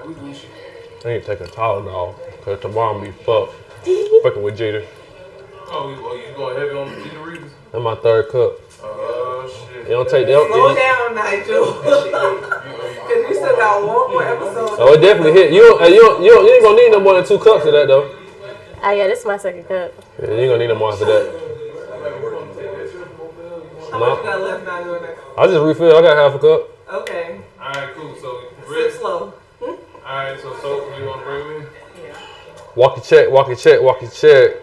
Alright, we miss. I ain't taking Tylenol because tomorrow I'm be fucked. Fucking with Jeter. Oh, you, oh, you going heavy on the Gina Reeves? That's my third cup. Oh, shit. They don't take they don't, Slow they- down, Nigel. Because you oh, still got one more episode. Oh, it definitely hit. You don't, you don't, you don't, you ain't gonna need no more than two cups of that though. Oh yeah, this is my second cup. Yeah, you ain't gonna need no more after that. How No. much you got left, Nigel? I just refilled. I got half a cup. Okay. Alright, cool. So, Sip Rick. slow. Alright, so, so, you want to bring me? Walk your check, walk your check, walk your check.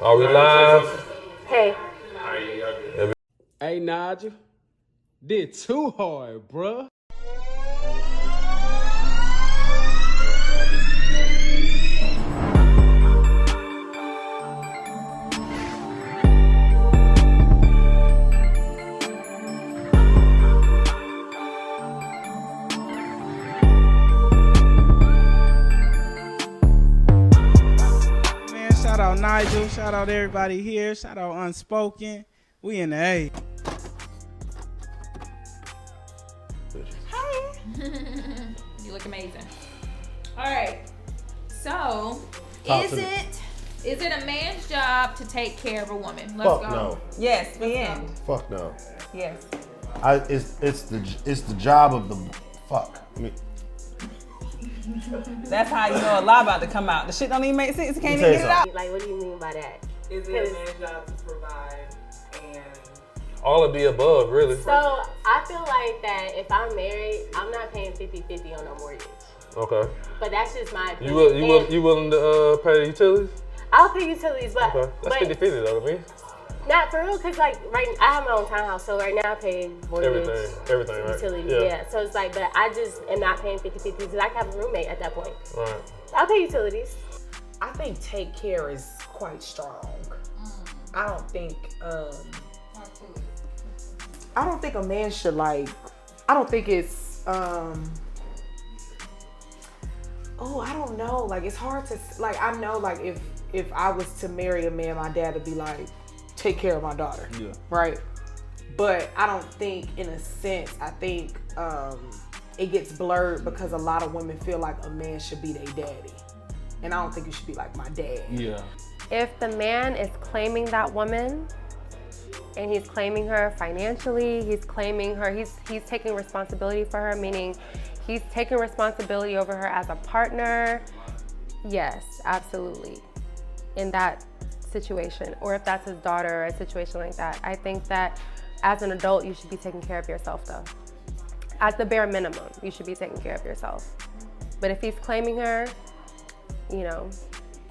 Are we live? Hey, Alright, yeah, y'all good. Hey, Nigel. Did too hard, bruh. Nigel. Shout out everybody here. Shout out Unspoken. We in the A. Hi. you look amazing. All right. So, Talk is to me. it is it a man's job to take care of a woman? Let's Fuck go. no. Yes, the end. Fuck no. Yes. I it's it's the it's the job of the fuck. I mean, That's how you know a lie about to come out. The shit don't even make sense. You can't even get you it out. like what do you mean by that? Is it a man's job to provide and All of the above, really. So I feel like that if I'm married, I'm not paying 50-50 on no mortgage. Okay. But that's just my opinion. You will, you will, you willing to uh, pay the utilities? I'll pay utilities, but, Okay. That's but 50 50 though to me. Not for real, cause like right, I have my own townhouse, so right now I pay mortgage, Everything, everything, right? utilities, Yeah. yeah. So it's like, but I just am not paying 50-50 because I can have a roommate at that point. Right. I'll pay utilities. I think take care is quite strong. I don't think um I don't think a man should like I don't think it's um Oh, I don't know. Like it's hard to like I know like if if I was to marry a man, my dad would be like take care of my daughter. Yeah. Right? But I don't think in a sense, I think um it gets blurred because a lot of women feel like a man should be their daddy. And I don't think you should be like my dad. Yeah. If the man is claiming that woman and he's claiming her financially, he's claiming her, he's he's taking responsibility for her, meaning he's taking responsibility over her as a partner. Yes, absolutely. In that situation, or if that's his daughter or a situation like that, I think that as an adult, you should be taking care of yourself though. At the bare minimum, you should be taking care of yourself. But if he's claiming her, you know,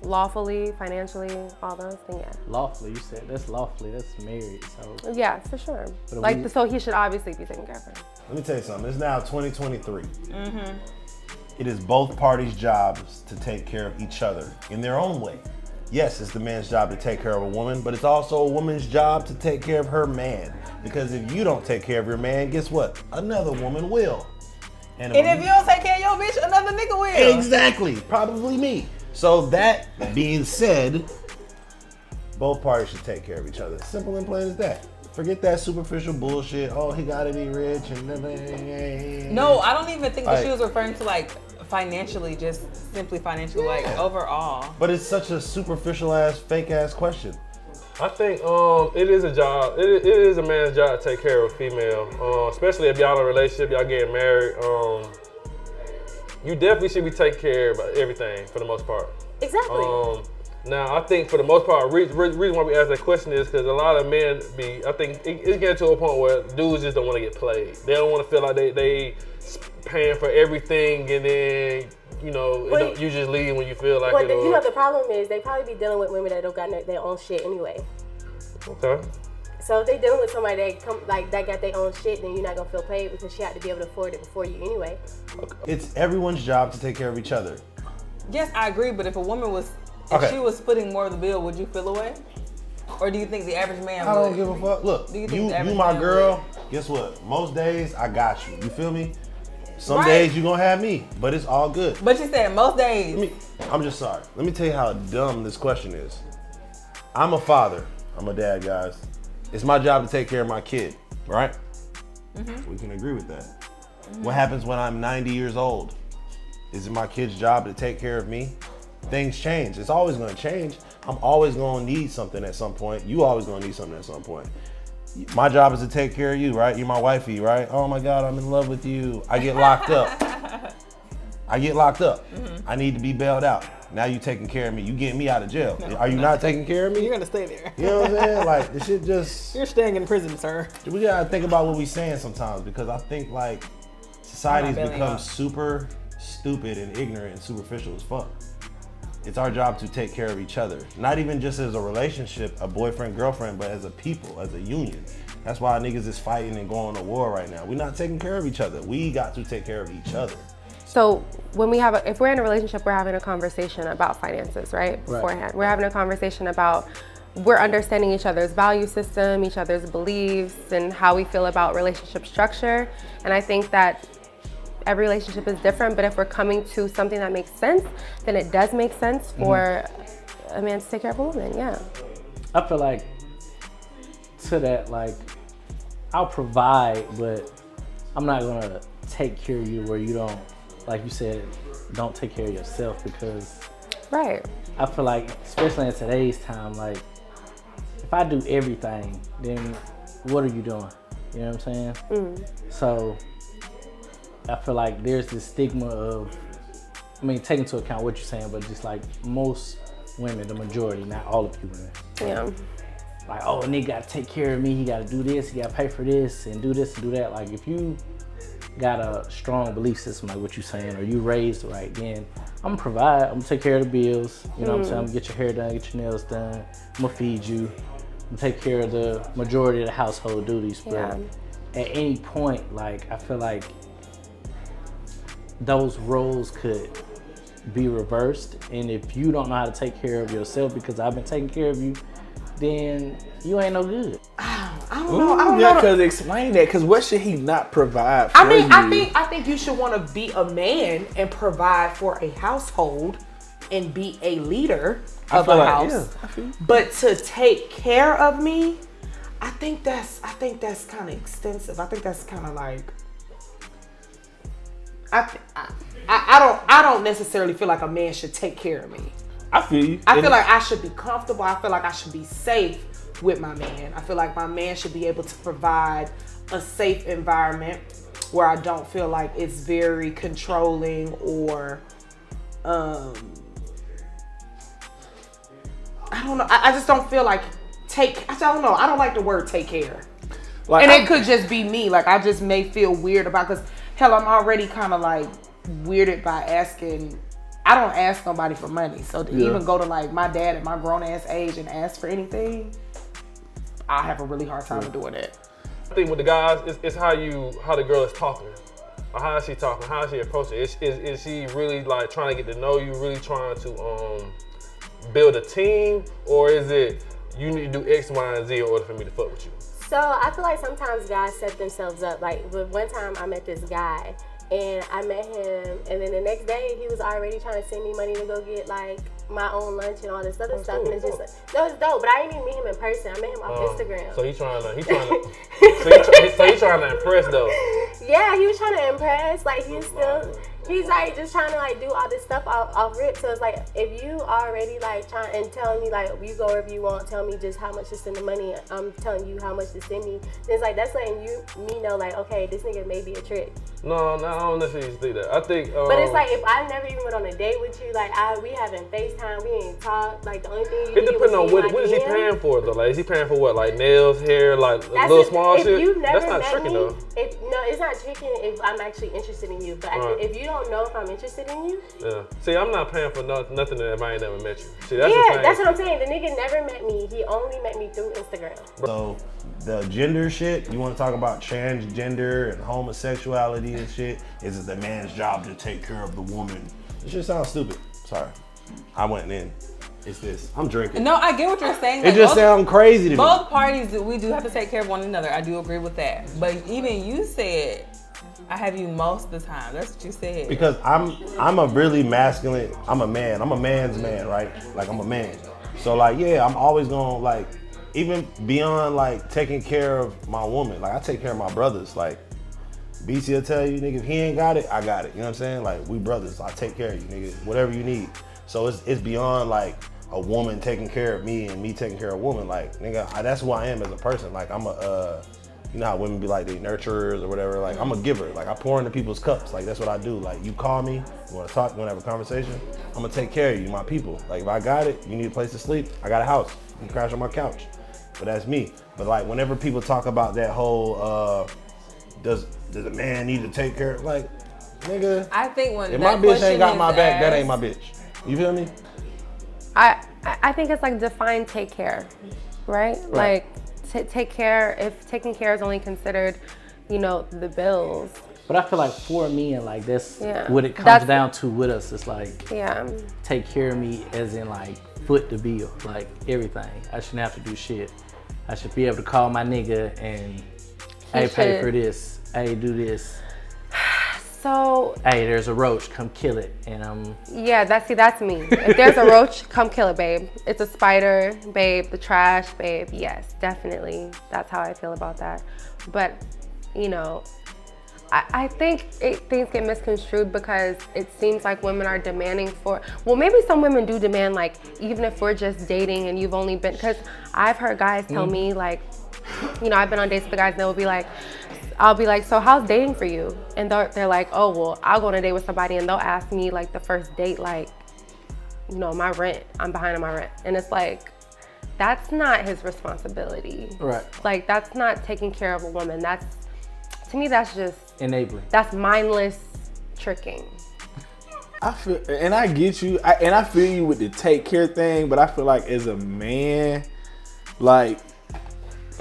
lawfully, financially, all those things, yeah. Lawfully, you said that's lawfully. That's married. So Yeah, for sure. But Like, we- so he should obviously be taking care of her. let me tell you something. It's now 2023. Mm-hmm. It is both parties' jobs to take care of each other in their own way. Yes, it's the man's job to take care of a woman, but it's also a woman's job to take care of her man. Because if you don't take care of your man, guess what? Another woman will. And if you don't take care of your bitch, another nigga will. Exactly. Probably me. So that being said, both parties should take care of each other. Simple and plain as that. Forget that superficial bullshit. Oh, he gotta be rich and No, I don't even think that she was referring to like financially, just simply financially, like overall. But it's such a superficial ass, fake ass question. I think um it is a job. It, is- it is a man's job to take care of a female, uh, especially if y'all in a relationship, y'all getting married. Um, you definitely should be taking care of everything for the most part. Exactly. Um, now I think for the most part, re- re- reason why we ask that question is because a lot of men be. I think it, it's getting to a point where dudes just don't want to get played. They don't want to feel like they they paying for everything, and then you know it Well, don't- you just leave when you feel like Well, it. the, you know, the problem is they probably be dealing with women that don't got no, their own shit anyway. okay. So if they dealing with somebody that come like that got their own shit, then you're not gonna feel paid because she had to be able to afford it before you anyway. It's everyone's job to take care of each other. Yes, I agree. But if a woman was, if Okay. she was footing more of the bill, would you feel away? Or do you think the average man I would? don't give a fuck. Look, Do you you think you, the average my man girl. Guess what? Most days I got you. You feel me? Some Right. days you're gonna have me, but it's all good. But you said most days. Let me, I'm just sorry. Let me tell you how dumb this question is. I'm a father. I'm a dad, guys. It's my job to take care of my kid, right? Mm-hmm. We can agree with that. What happens when I'm 90 years old? Is it my kid's job to take care of me? Things change. It's always gonna change. I'm always gonna need something at some point. You always gonna need something at some point. My job is to take care of you, right? You're my wifey, right? Oh my God, I'm in love with you. I get locked up. I get locked up. Mm-hmm. I need to be bailed out. Now you taking care of me. You getting me out of jail. Are you not taking care of me? You're gonna stay there. You know what I'm saying? Like the shit just You're staying in prison, sir. we gotta think about what we saying sometimes because I think like society's become super stupid and ignorant and superficial as fuck. It's our job to take care of each other. Not even just as a relationship, a boyfriend, girlfriend, but as a people, as a union. That's why niggas is fighting and going to war right now. We're not taking care of each other. We got to take care of each other. So when we have, a, if we're in a relationship, we're having a conversation about finances, right? Beforehand, we're having a conversation about we're understanding each other's value system, each other's beliefs, and how we feel about relationship structure. And I think that every relationship is different, but if we're coming to something that makes sense, then it does make sense for a man to take care of a woman. Yeah. I feel like to that, like, I'll provide, but I'm not gonna take care of you where you don't, like you said, don't take care of yourself because Right. I feel like, especially in today's time, like, if I do everything, then what are you doing? You know what I'm saying? Mm. So I feel like there's this stigma of, I mean, take into account what you're saying, but just like most women, the majority, not all of you women. Yeah. Like, oh, a nigga gotta take care of me, he gotta do this, he gotta pay for this, and do this and do that. Like, if you got a strong belief system, like what you're saying, or you raised right, then I'm gonna provide, I'm gonna take care of the bills, you know what I'm mm-hmm. saying? I'm gonna get your hair done, get your nails done, I'm gonna feed you, I'm gonna take care of the majority of the household duties. But Yeah. at any point, like, I feel like those roles could be reversed. And if you don't know how to take care of yourself because I've been taking care of you, then you ain't no good. I don't know. I don't yeah, know. because explain that. Because what should he not provide for I mean, you? I think I think you should want to be a man and provide for a household and be a leader of feel a like- house. yeah, I feel you. But to take care of me, I think that's I think that's kind of extensive. I think that's kind of like I, I I don't I don't necessarily feel like a man should take care of me. I feel you. I And- feel like I should be comfortable. I feel like I should be safe with my man. I feel like my man should be able to provide a safe environment where I don't feel like it's very controlling or um I don't know. I, I just don't feel like take I don't know. I don't like the word take care. like, and I- it could just be me. Like I just may feel weird about because hell, I'm already kind of like weirded by asking. I don't ask nobody for money, so to Yeah. even go to like my dad at my grown ass age and ask for anything, I have a really hard time doing that. I think with the guys, it's, it's how you how the girl is talking. Or how is she talking? How is she approaching? Is, is, is she really like trying to get to know you? Really trying to um build a team, or is it you need to do X, Y, and Z in order for me to fuck with you? So I feel like sometimes guys set themselves up. Like with one time I met this guy and I met him and then the next day he was already trying to send me money to go get like my own lunch and all this other stuff. And it's just like, no, it's dope. But I didn't even meet him in person. I met him off Um, Instagram. So he trying to he trying to so, he try, so he trying to impress though. yeah, he was trying to impress. Like he's still, he's like just trying to like do all this stuff off, off rip. So it's like if you already like trying and telling me like you go wherever you want, tell me just how much to send the money. I'm telling you how much to send me. Then it's like that's letting you me know like okay, this nigga may be a trick. No, no, I don't necessarily think that. I think. Um, But it's like if I never even went on a date with you, like I we haven't FaceTime, we ain't talked. Like the only thing you It depends on what my what is he paying for though. Like is he paying for what? Like nails, hair, like That's little if, small if shit. you've never That's not met tricking me, though. If, no, it's not tricking if I'm actually interested in you. But Right. if you don't know if I'm interested in you, Yeah. See, I'm not paying for no, nothing if I ain't never met you. See, that's yeah, thing. that's what I'm saying. The nigga never met me. He only met me through Instagram. So the gender shit, you want to talk about transgender and homosexuality and shit? Is it the man's job to take care of the woman? It just sounds stupid. Sorry, I went in. It's this. I'm drinking. No, I get what you're saying. It like, just both- sounds crazy to me. Both parties, we do have to take care of one another. I do agree with that. But even you said, I have you most of the time. That's what you said. because I'm I'm a really masculine. I'm a man. I'm a man's man, right? Like I'm a man. So like yeah, I'm always gonna like even beyond like taking care of my woman. Like I take care of my brothers. Like BC will tell you, nigga, if he ain't got it, I got it. You know what I'm saying? Like we brothers, I take care of you, nigga. Whatever you need. So it's it's beyond like a woman taking care of me and me taking care of a woman. Like nigga, I, that's who I am as a person. Like I'm a, uh, you know how women be like they nurturers or whatever. Like I'm a giver. Like I pour into people's cups. Like that's what I do. Like you call me, you want to talk, you want to have a conversation. I'm gonna take care of you, my people. Like if I got it, you need a place to sleep. I got a house. You can crash on my couch. But that's me. But like whenever people talk about that whole, uh, does does a man need to take care? of Like, nigga, I think when if that my bitch ain't got my back, that ain't my bitch. You feel me? I I I think it's like define take care, right? Like t- take care. If taking care is only considered, you know, the bills. But I feel like for me and like that's Yeah. what it comes That's- down to with us. It's like Yeah. take care of me as in like foot the bill, like everything. I shouldn't have to do shit. I should be able to call my nigga and hey pay for this. Hey do this. So Hey, there's a roach, come kill it. And um yeah, that's see, that's me. If there's a roach, come kill it, babe. It's a spider, babe. The trash, babe. Yes, definitely. That's how I feel about that. But you know, I, I think it, things get misconstrued because it seems like women are demanding for. Well, maybe some women do demand like even if we're just dating and you've only been because I've heard guys tell Mm. me like, you know, I've been on dates with the guys and they'll be like. I'll be like, so how's dating for you? And they're, they're like, oh, well, I'll go on a date with somebody and they'll ask me like the first date, like, you know, my rent, I'm behind on my rent. And it's like, that's not his responsibility. Right. Like, that's not taking care of a woman. That's, to me, that's just, enabling. that's mindless tricking. I feel, and I get you, I, and I feel you with the take care thing, but I feel like as a man, like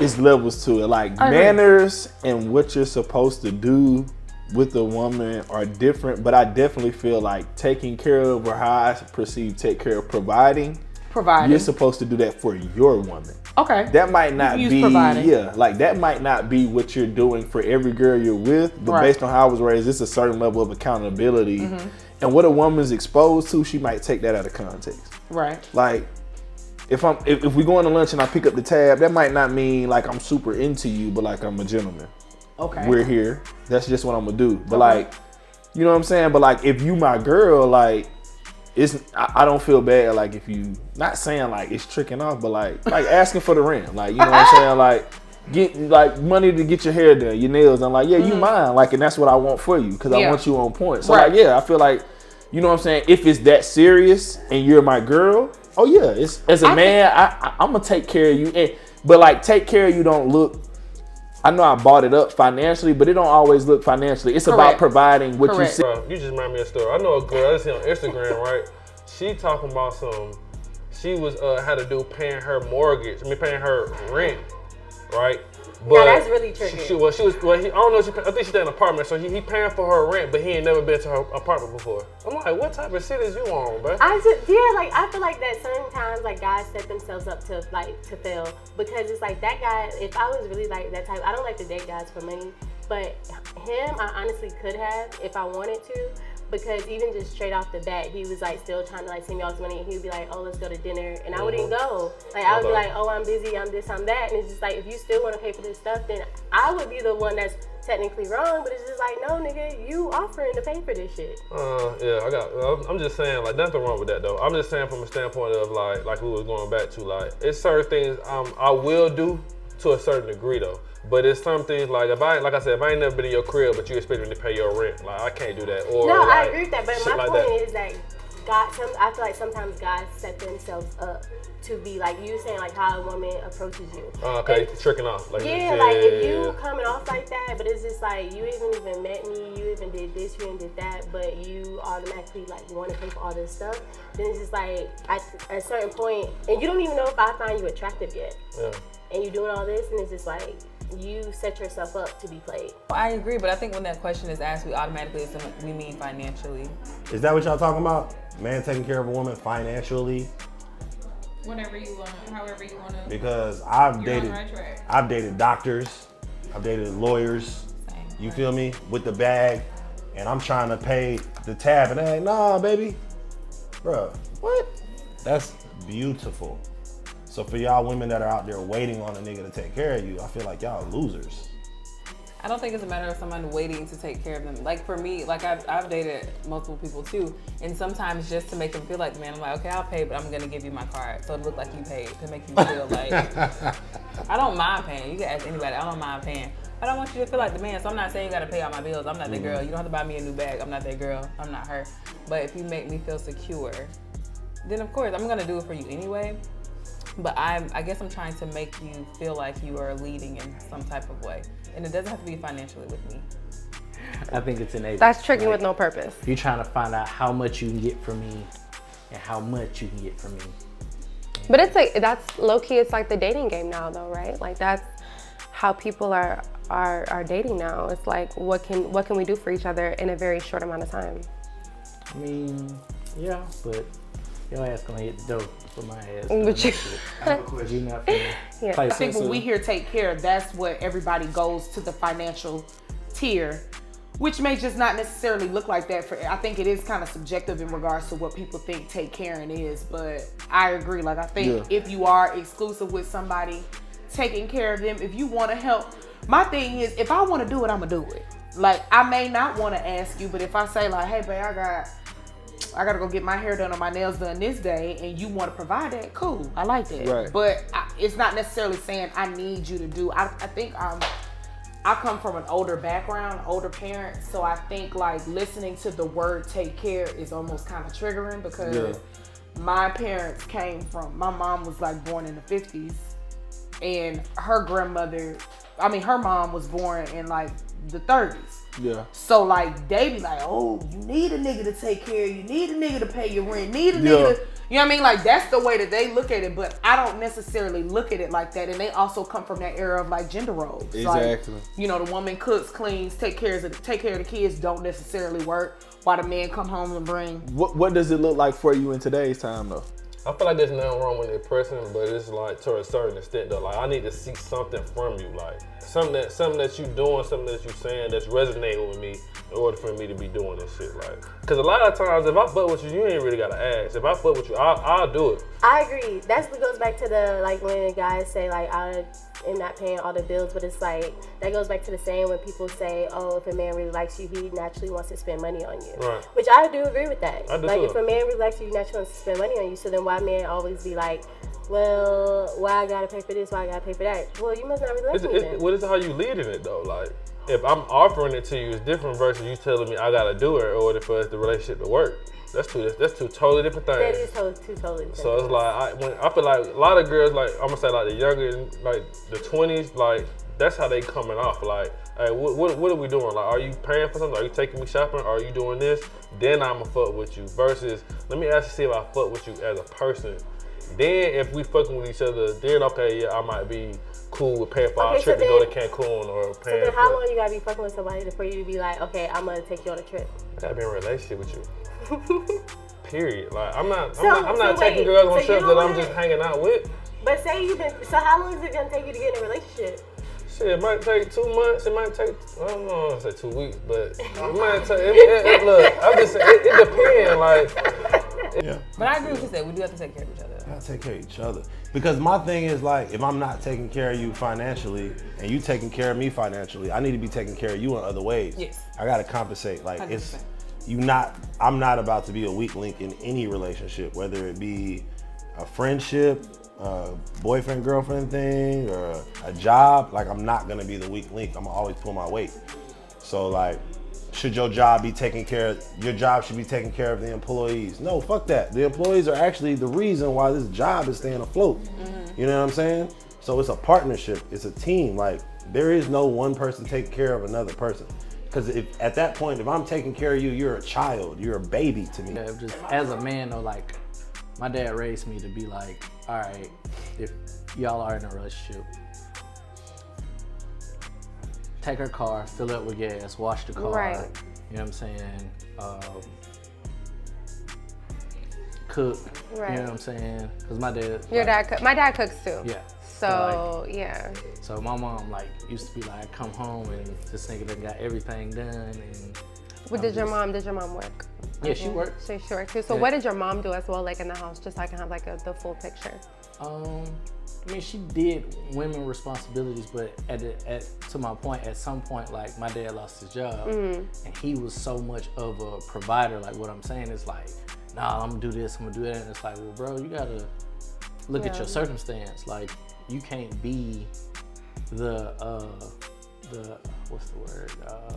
it's levels to it. Like manners and what you're supposed to do with a woman are different, but I definitely feel like taking care of or how I perceive take care of providing. Providing. You're supposed to do that for your woman. Okay. That might not be providing. yeah, like that might not be what you're doing for every girl you're with, but Right. based on how I was raised, it's a certain level of accountability. Mhm. And what a woman's exposed to, she might take that out of context. Right. Like if I'm if, if we go on to lunch and I pick up the tab, that might not mean like I'm super into you, but like I'm a gentleman. Okay. We're here. That's just what I'm gonna do. But Okay. like, you know what I'm saying? But like if you my girl, like it's I, I don't feel bad like if you not saying like it's tricking off, but like like asking for the rent. Like, you know what I'm saying? Like get like money to get your hair done, your nails done. Like, yeah, you Mhm. mine. Like, and that's what I want for you because I want you on point. So Right. like, yeah, I feel like, you know what I'm saying? If it's that serious and you're my girl, oh yeah, it's as a I man, I, I I'm gonna take care of you. And but like take care of you don't look. I know I bought it up financially, but it don't always look financially. It's about providing what you see. Bro, you just remind me of a story. I know a girl I see on Instagram, right? She talking about some. She was uh had to do paying her mortgage. I mean, paying her rent, right? Now that's really tricky. She, she, well, she was. Well, he, I don't know. She, I think she stayed in an apartment, so he, he paying for her rent, but he ain't never been to her apartment before. I'm like, what type of shit is you on, bro? I just yeah, like I feel like that sometimes like guys set themselves up to like to fail because it's like that guy. If I was really like that type, I don't like to date guys for money, but him I honestly could have if I wanted to. Because even just straight off the bat, he was like still trying to like send me all his money. And he'd be like, "Oh, let's go to dinner," and I wouldn't go. Like I would be like, "Oh, I'm busy. I'm this. I'm that." And it's just like, if you still want to pay for this stuff, then I would be the one that's technically wrong. But it's just like, no, nigga, you offering to pay for this shit. Uh, yeah, I got. I'm- I'm just saying, like, nothing wrong with that though. I'm just saying from a standpoint of like, like we was going back to, like, it's certain things um I will do to a certain degree though. But it's some things like if I, like I said, if I ain't never been in your crib, but you expect me to pay your rent, like I can't do that. Or no, I agree with that. But my like point that. is that God, some, I feel like sometimes guys set themselves up to be like you saying, like how a woman approaches you. Oh, okay, And- tricking off. Like, yeah, like if you coming off like that, but it's just like you even even met me, you even did this, you even did that, but you automatically like want to pay for all this stuff. Then it's just like at a certain point, and you don't even know if I find you attractive yet, Yeah. And you're doing all this, and it's just like you set yourself up to be played. I agree, but I think when that question is asked, we automatically assume we mean financially. Is that what y'all talking about? Man taking care of a woman financially? Whatever you want, however you want to. Because I've You're on dated, the right track. I've dated doctors, I've dated lawyers. You feel me? With the bag, and I'm trying to pay the tab, and they like, nah, baby, Bruh, what? That's beautiful. So for y'all women that are out there waiting on a nigga to take care of you, I feel like y'all losers. I don't think it's a matter of someone waiting to take care of them. Like for me, like I've, I've dated multiple people too, and sometimes just to make them feel like the man, I'm like, okay, I'll pay, but I'm gonna give you my card, so it look like you paid to make you feel like. I don't mind paying. You can ask anybody. I don't mind paying. I don't want you to feel like the man. So I'm not saying you gotta pay all my bills. I'm not that Mhm. girl. You don't have to buy me a new bag. I'm not that girl. I'm not her. But if you make me feel secure, then of course I'm gonna do it for you anyway. But I'm, I guess I'm trying to make you feel like you are leading in some type of way, and it doesn't have to be financially with me. I think it's innate. That's tricking with no purpose. You're trying to find out how much you can get from me and how much you can get from me. But it's like that's low key. It's like the dating game now, though, right? Like that's how people are are are dating now. It's like what can what can we do for each other in a very short amount of time? I mean, yeah, but your ass gonna hit the door for my ass. But you- I have a. You not Yeah. I think when we hear take care, that's what everybody goes to the financial tier, which may just not necessarily look like that for I think it is kind of subjective in regards to what people think take caring is, but I agree. Like I think Yeah. if you are exclusive with somebody, taking care of them, if you want to help, my thing is if I want to do it, I'm gonna do it. Like I may not want to ask you, but if I say like, hey babe, I got I gotta go get my hair done or my nails done this day, and you want to provide that, cool. I like that. Right. But I, it's not necessarily saying I need you to do. I, I think um, I come from an older background, older parent, so I think like listening to the word "take care" is almost kind of triggering because Yeah. my parents came from. My mom was like born in the fifties, and her grandmother, I mean, her mom was born in like the thirties. Yeah. So like they be like, oh, you need a nigga to take care of you, need a nigga to pay your rent, need a Yeah. nigga to you know what I mean? Like that's the way that they look at it, but I don't necessarily look at it like that. And they also come from that era of like gender roles. Like, Exactly. you know, the woman cooks, cleans, take care of the take care of the kids don't necessarily work while the man come home and bring What What does it look like for you in today's time though? I feel like there's nothing wrong with person, but it's like to a certain extent though. Like I need to see something from you, like something that something that you doing, something that you're saying that's resonating with me in order for me to be doing this shit. Like, cause a lot of times if I fuck with you, you ain't really gotta ask. If I fuck with you, I'll, I'll do it. I agree. That's what goes back to the like when guys say like I am not paying all the bills, but it's like that goes back to the saying when people say, "Oh, if a man really likes you, he naturally wants to spend money on you." Right. Which I do agree with that. I do like if a man really likes you, he naturally wants to spend money on you. So then why men always be like, "Well, why I gotta pay for this? Why I gotta pay for that?" Well, you must not really like me it's, then. what is how you leading it though? Like, if I'm offering it to you, it's different versus you telling me I gotta do it in order for the relationship to work. That's two. That's two totally different things. That is to- two totally different. So it's like I, when, I feel like a lot of girls, like I'm gonna say, like the younger, like the twenties, like that's how they coming off. Like, hey, what, what, what are we doing? Like, are you paying for something? Are you taking me shopping? Are you doing this? Then I'ma fuck with you. Versus, let me actually see if I fuck with you as a person. Then if we fucking with each other, then okay, yeah, I might be cool with paying for our so trip to go to Cancun or So then, how long you gotta be fucking with somebody for you to be like, "Okay, I'm gonna take you on a trip"? I gotta be in a relationship with you. Period. Like I'm not. So- I'm not, I'm so not taking wait, girls on so trips that I'm just hanging out with. But say you've been. So how long is it gonna take you to get in a relationship? Shit, it might take two months. It might take I don't know. I say two weeks, but it might take. It, it, it- look, I'm just saying. It, it depends. Like, Yeah. But I agree with you said we do have to take care of each other. gotta take care of each other. Because my thing is like, if I'm not taking care of you financially and you taking care of me financially, I need to be taking care of you in other ways. Yes. I gotta compensate. Like it's 100%. You not. I'm not about to be a weak link in any relationship, whether it be a friendship, a boyfriend girlfriend thing, or a, job. Like I'm not gonna be the weak link. I'm gonna always pull my weight. So like, should your job be taking care of your job should be taking care of the employees? No, fuck that. The employees are actually the reason why this job is staying afloat. Mm-hmm. You know what I'm saying? So it's a partnership. It's a team. Like there is no one person taking care of another person. Because if at that point, if I'm taking care of you, you're a child. You're a baby to me. Yeah, just as a man though, like my dad raised me to be like, all right, if y'all are in a relationship, take her car, fill it up with gas, wash the car. Right. You know what I'm saying? Um, cook. Right. You know what I'm saying? Because my dad. Your like- dad, cook. my dad cooks too. Yeah. So yeah. So my mom like used to be like, come home and this nigga done got everything done and. What did your mom? Did your mom work? Yeah, she worked. So she worked too. So Yeah. what did your mom do as well, like in the house, just so I can have like a, the full picture? Um, I mean, she did women responsibilities, but at, the, at to my point, at some point, like my dad lost his job, Mhm. and he was so much of a provider. Like what I'm saying is like, nah, I'm gonna do this, I'm gonna do that, and it's like, well, bro, you gotta look at your circumstance. Like you can't be the uh the what's the word uh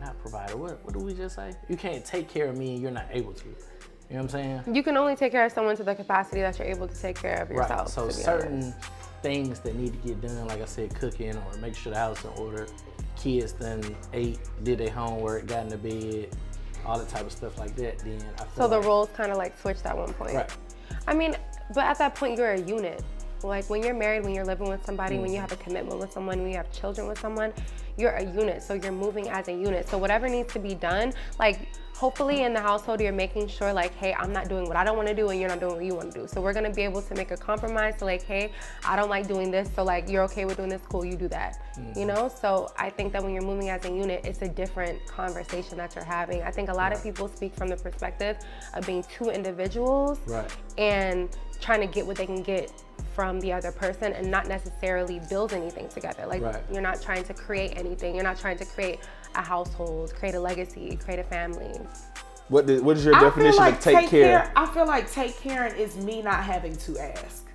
not provider. What what do we just say? You can't take care of me and you're not able to. You know what I'm saying? You can only take care of someone to the capacity that you're able to take care of yourself. Right. So certain honest. things that need to get done, like I said, cooking or make sure the house in order. Kids then ate, did their homework, got in the bed, all that type of stuff like that. Then I feel So the like, roles kind of like switched at one point. Right. I mean, but at that point, you're a unit. Like when you're married, when you're living with somebody, when you have a commitment with someone, when you have children with someone, you're a unit. So you're moving as a unit. So whatever needs to be done, like hopefully in the household, you're making sure like, hey, I'm not doing what I don't want to do, and you're not doing what you want to do. So we're gonna be able to make a compromise. So like, hey, I don't like doing this, so like you're okay with doing this, cool, you do that. You Mhm. know. So I think that when you're moving as a unit, it's a different conversation that you're having. I think a lot of people speak from the perspective of being two individuals Right. and trying to get what they can get from the other person and not necessarily build anything together. Like Right. you're not trying to create anything. You're not trying to create a household, create a legacy, create a family. What the, what is your I definition like of take, care? I feel like take caring is me not having to ask.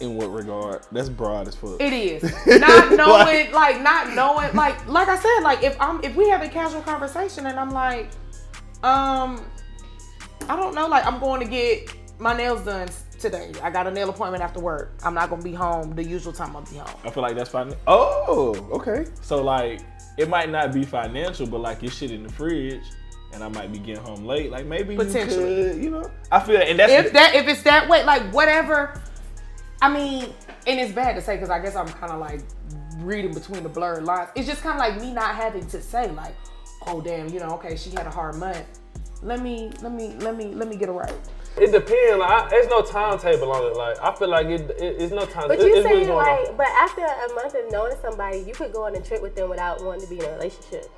In what regard? That's broad as fuck. It is not knowing, like not knowing, like like I said, like if I'm if we have a casual conversation and I'm like, um, I don't know, like I'm going to get my nails done today. I got a nail appointment after work. I'm not gonna be home the usual time I'll be home. I feel like that's fine. Oh, okay. So like, it might not be financial, but like your shit in the fridge, and I might be getting home late. Like maybe Potentially. you could, you know. I feel, and that's if that if it's that way, like whatever. I mean, and it's bad to say because I guess I'm kind of like reading between the blurred lines. It's just kind of like me not having to say like, oh damn, you know, okay, she had a hard month. Let me, let me, let me, let me get it right. It depends. Like, I, there's no timetable on it. Like, I feel like it, it it's no time. But it- you saying going on. like, but after a month of knowing somebody, you could go on a trip with them without wanting to be in a relationship.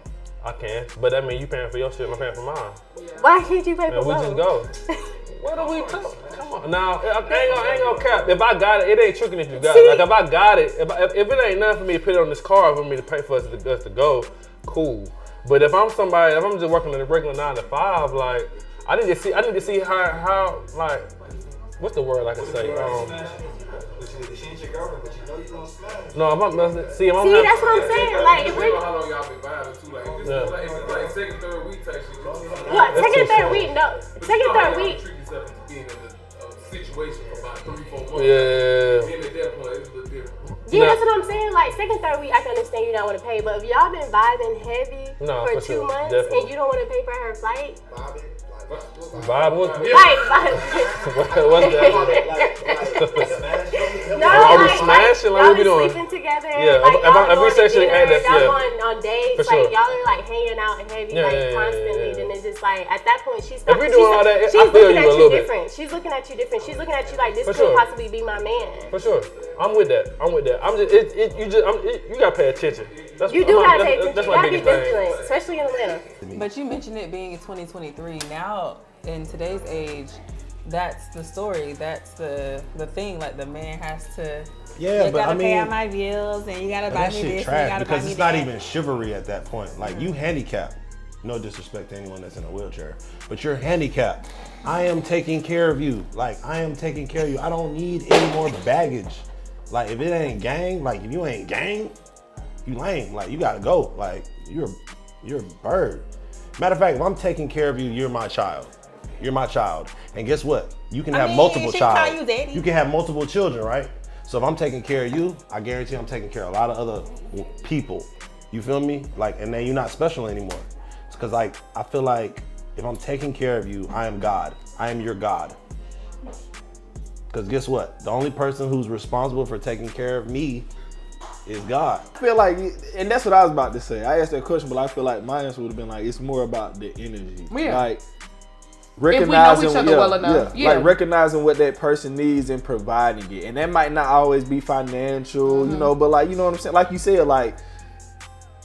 I can, but that means you paying for your shit. I'm paying for mine. Why can't you pay for And we just go. what are we talking? Come on. Now, I ain't gonna, I ain't gonna cap. If I got it, it ain't tricking if you got it. Like if I got it, if, I, if, if it ain't nothing for me to put it on this car for me to pay for us to, us to go, cool. But if I'm somebody, if I'm just working in a regular nine to five, like I need to see, I need to see how, how, like, what's the word I can say? Um, no, I'm see, if I'm See, having- that's what I'm saying. Like, if we, How long y'all been vibing too? Like, if it's, Yeah. like, if like second, third week type shit. look, That's second, third week, no, second, you know third y'all week. treat yourself as being in a, a situation for about three, four months. Yeah. Being at that point, it's a little different. Yeah, that's what I'm saying. Like second, third week, I can understand you don't want to pay, but if y'all been vibing heavy No, for, for two sure. months Definitely. and you don't want to pay for her flight, Vibe was like, What's that? no, Are we like, smashing? Like, y'all what we be doing? sleeping together. Yeah, like, if- if I- y'all if we going to sexually dinner, active, y'all yeah. going on dates, For like sure. y'all are like hanging out and heavy, Yeah, like yeah, yeah, constantly. yeah. Then it's just like at that point she's If not. we she's, doing all that, I she's feel looking you at a you little bit. different. She's looking at you different. She's looking at you like this For could sure. possibly be my man. For sure, I'm with that. I'm with that. I'm just, it, it, you just, I'm, it, you gotta pay attention. That's You I'm do not- gotta that's, pay attention. That's You my gotta be biggest thing. vigilant, especially in Atlanta. But you mentioned it being in 2023. Now, in today's age, that's the story. That's the the thing. Like the man has to. Yeah, you but I gotta pay mean- out my bills, and you gotta buy me this, and you gotta buy because me it's not that. even chivalry at that point. Like you mm-hmm. handicapped. No disrespect to anyone that's in a wheelchair, but you're handicapped. I am taking care of you. Like I am taking care of you. I don't need any more baggage. Like if it ain't gang, like if you ain't gang, you lame. Like you gotta go. Like you're you're a bird. Matter of fact, if I'm taking care of you, you're my child. You're my child. And guess what? You can I have mean, multiple she call child. you daddy. You can have multiple children, right? So if I'm taking care of you, I guarantee I'm taking care of a lot of other people. You feel me? Like, and then you're not special anymore. It's because like I feel like if I'm taking care of you, I am God. I am your God. Because guess what? The only person who's responsible for taking care of me is God. I feel like, and that's what I was about to say. I asked that question, but I feel like my answer would have been like, it's more about the energy. Yeah. Like we know recognizing, each other yeah, well enough, yeah. like recognizing what that person needs and providing it, and that might not always be financial, Mm-hmm. you know, but like you know what I'm saying. Like you said, like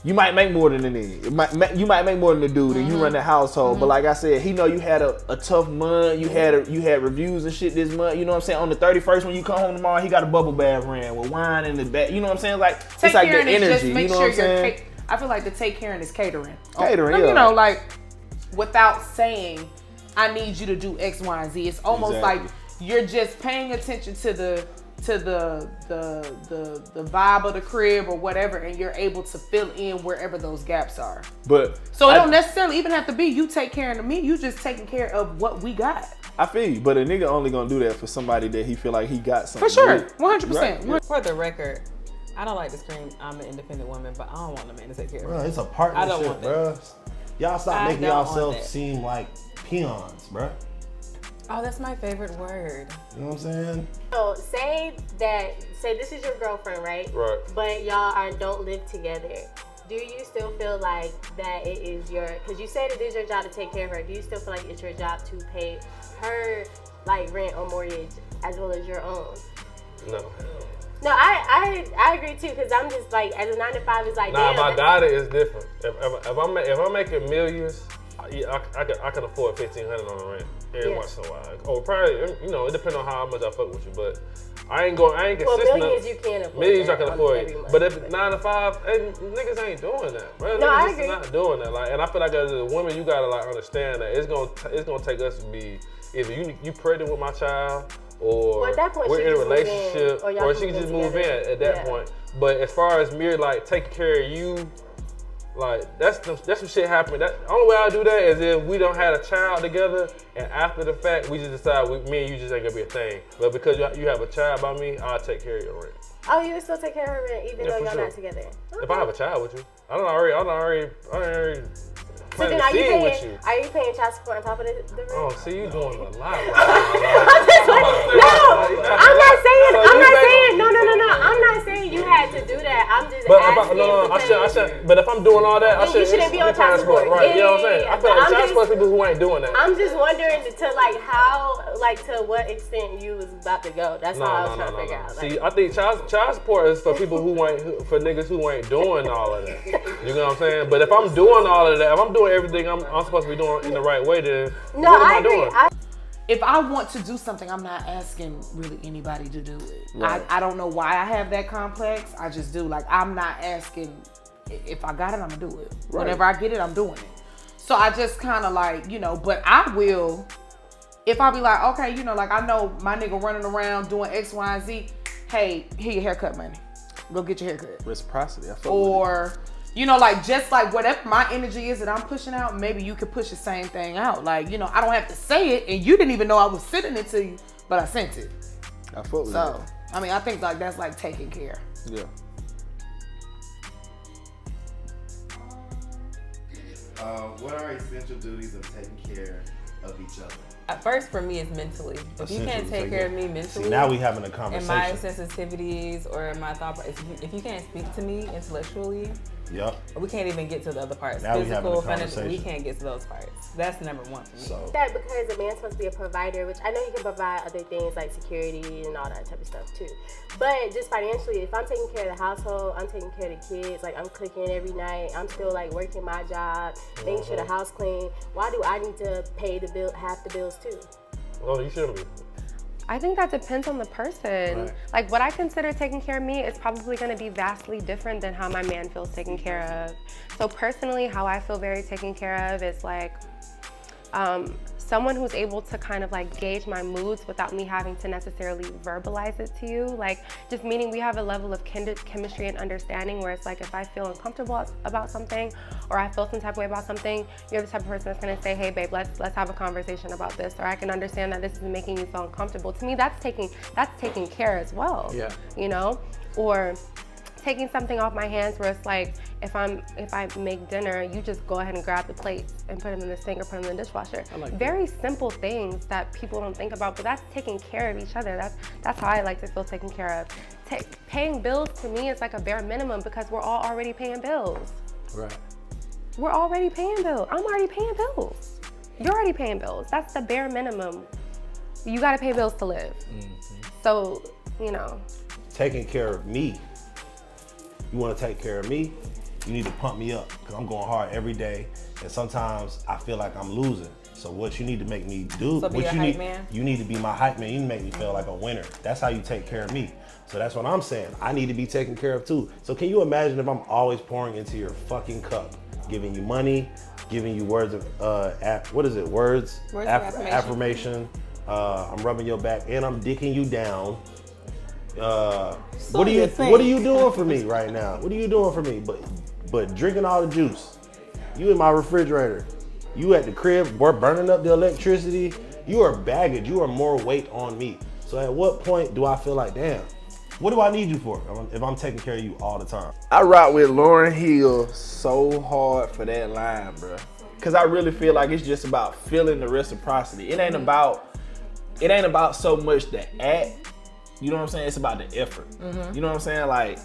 you might make more than the nigga. Might, you might make more than the dude, and you Mm-hmm. run the household. But like I said, he know you had a, a tough month. You had a, you had reviews and shit this month. You know what I'm saying? On the 31st, when you come home tomorrow, he got a bubble bath ran with wine in the back. You know what I'm saying? Like Take it's like care the energy. just make you know sure what I'm you're. saying? ca- I feel like the take care and is catering. Catering, You yeah. know, like without saying, I need you to do X, Y, and Z. It's almost Exactly. like you're just paying attention to the to the the the the vibe of the crib or whatever, and you're able to fill in wherever those gaps are. But So it I, don't necessarily even have to be you take care of me. You just taking care of what we got. I feel you, but a nigga only gonna do that for somebody that he feel like he got something. For sure, 100%. For the record, I don't like to scream. I'm an independent woman, but I don't want the man to take care of me. Bro, it's a I don't partnership, want that. bro. Y'all stop I making don't yourselves seem like peons, bro. Oh, that's my favorite word. You know what I'm saying? So say that say this is your girlfriend, right? Right. But y'all are don't live together. Do you still feel like that it is your because you said it is your job to take care of her? Do you still feel like it's your job to pay her like rent or mortgage as well as your own? No. No, I I, I agree too because I'm just like as a nine to five is like Nah, damn. my that- daughter is different. If, if, if I'm if I'm making millions, I, yeah, I, I can I can afford fifteen hundred on the rent every Yeah. once in a while. Or probably you know it depends on how much I fuck with you, but I ain't going. I ain't Well, consistent. millions you can afford Millions I can afford. month, But if nine to five, hey, niggas ain't doing that, bro. No, niggas I agree. not doing that. Like, and I feel like as a woman, you gotta like understand that it's gonna t- it's gonna take us to be either you you pregnant with my child. Or Well, at that point, we're in a move in, relationship, or or she can just move in at that Yeah. point. But as far as me like taking care of you, like that's the, that's some shit happening. That the only way I do that is if we don't had a child together, and after the fact we just decide we, me and you just ain't gonna be a thing. But because you, you have a child by me, I'll take care of your rent. Oh, you would still take care of her rent even Yeah, though y'all sure. not together. If I have a child with you, I don't already, I don't already, I don't already So then are you paying? you. Are you paying child support on top of the, the rent? Oh, see, you doing a lot. I'm just like, no, I'm not saying, I'm not saying, no, no, no, no. I'm not saying you had to do that. I'm just But asking. no, no, I should, I should. But if I'm doing all that, I should. you shouldn't be on child support. right? you know what I'm saying? I feel like But I'm child support people who ain't doing that. I'm just wondering to like how, like to what extent you was about to go. That's No, how I was no, trying no, to figure out. See, I think child child support is for people who ain't for niggas who ain't doing all of that. You know what I'm saying? But if I'm doing all of that, if I'm doing everything I'm, I'm supposed to be doing in the right way, then no, what am I, I agree. doing? I, if I want to do something, I'm not asking really anybody to do it. Right. I, I don't know why I have that complex. I just do. Like I'm not asking if I got it, I'm gonna do it. Right. Whenever I get it, I'm doing it. So I just kind of like you know, but I will. If I be like, okay, you know, like I know my nigga running around doing X, Y, and Z. Hey, here your haircut money. Go get your haircut. Reciprocity. I fuck with it. Or you know, like just like whatever my energy is that I'm pushing out, maybe you could push the same thing out. Like, you know, I don't have to say it, and you didn't even know I was sending it to you, but I sent it. I fuck with So, I mean, I think like that's like taking care. Yeah. Uh, what are essential duties of taking care of each other? At first, for me, it's mentally. If you can't Essentially take take care care- of me mentally, See, now we having a and conversation. my sensitivities or my thought, pro- if you, if you can't speak to me intellectually, Yep. we can't even get to the other parts. Now we Physical, financial, we can't get to those parts. That's number one for me. So that because a man's supposed to be a provider, which I know he can provide other things like security and all that type of stuff too. But just financially, if I'm taking care of the household, I'm taking care of the kids, like I'm cooking every night, I'm still like working my job, making sure the Uh-huh. house clean. Why do I need to pay the bill half the bills too? Oh, you shouldn't be. I think that depends on the person. Right. Like what I consider taking care of me is probably going to be vastly different than how my man feels taken care of. So personally, how I feel very taken care of is like um, someone who's able to kind of like gauge my moods without me having to necessarily verbalize it to you. Like just meaning we have a level of kindred chemistry and understanding where it's like if I feel uncomfortable about something or I feel some type of way about something, you're the type of person that's gonna say, hey babe, let's let's have a conversation about this. Or I can understand that this is making you feel uncomfortable. To me, that's taking that's taking care as well. Yeah. You know? Or taking something off my hands where it's like if I'm if I make dinner, you just go ahead and grab the plates and put them in the sink or put them in the dishwasher. I like that. Very simple things that people don't think about, but that's taking care of each other. That's that's how I like to feel taken care of. Ta- paying bills to me is like a bare minimum because we're all already paying bills. Right. We're already paying bills. I'm already paying bills. You're already paying bills. That's the bare minimum. You got to pay bills to live. Mm-hmm. So, you know, taking care of me. You want to take care of me. You need to pump me up because I'm going hard every day, and sometimes I feel like I'm losing. So what you need to make me do, So what you hype need, man? you need to be my hype man. You need to make me feel like a winner. That's how you take care of me. So that's what I'm saying. I need to be taken care of too. So can you imagine if I'm always pouring into your fucking cup, giving you money, giving you words of uh, aff- what is it? Words, Words of Aff- affirmation. affirmation. Uh, I'm rubbing your back and I'm dicking you down. Uh, So what are you you think. What are you doing for me right now? What are you doing for me? But but drinking all the juice. You in my refrigerator. You at the crib, we're burning up the electricity. You are baggage. You are more weight on me. So at what point do I feel like, damn, what do I need you for if I'm- if I'm taking care of you all the time? I rock with Lauryn Hill so hard for that line, bro. Cause I really feel like it's just about feeling the reciprocity. It ain't about it ain't about so much the act. You know what I'm saying? It's about the effort. Mhm. You know what I'm saying? Like,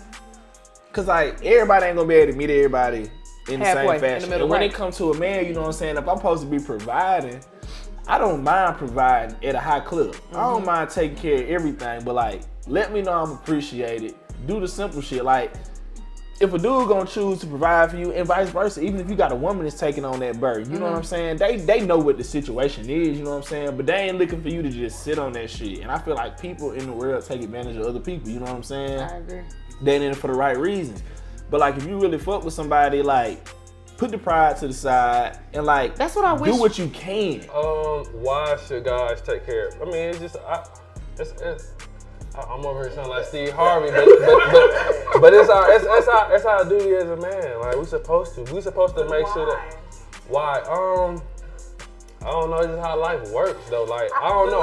cause like everybody ain't gonna be able to meet everybody in the Halfway, same fashion. middle, and when right. it comes to a man, you know what I'm saying? If I'm supposed to be providing, I don't mind providing at a high clip. I don't Mhm. mind taking care of everything, but like, let me know I'm appreciated. Do the simple shit. Like, if a dude gonna choose to provide for you, and vice versa, even if you got a woman that's taking on that burden, you know what I'm Mhm. saying? They they know what the situation is, you know what I'm saying? But they ain't looking for you to just sit on that shit. And I feel like people in the world take advantage of other people, you know what I'm saying? I agree. they in it for the right reasons. But like if you really fuck with somebody, like put the pride to the side and like that's what I do what you can. Um, why should guys take care? of I mean, it's just I, it's, it's I- I'm over here sounding like Steve Harvey, but but, but, but it's our it's, it's our it's our duty as a man. Like we supposed to we supposed to make sure that why um I don't know. It's just how life works though. Like I don't know.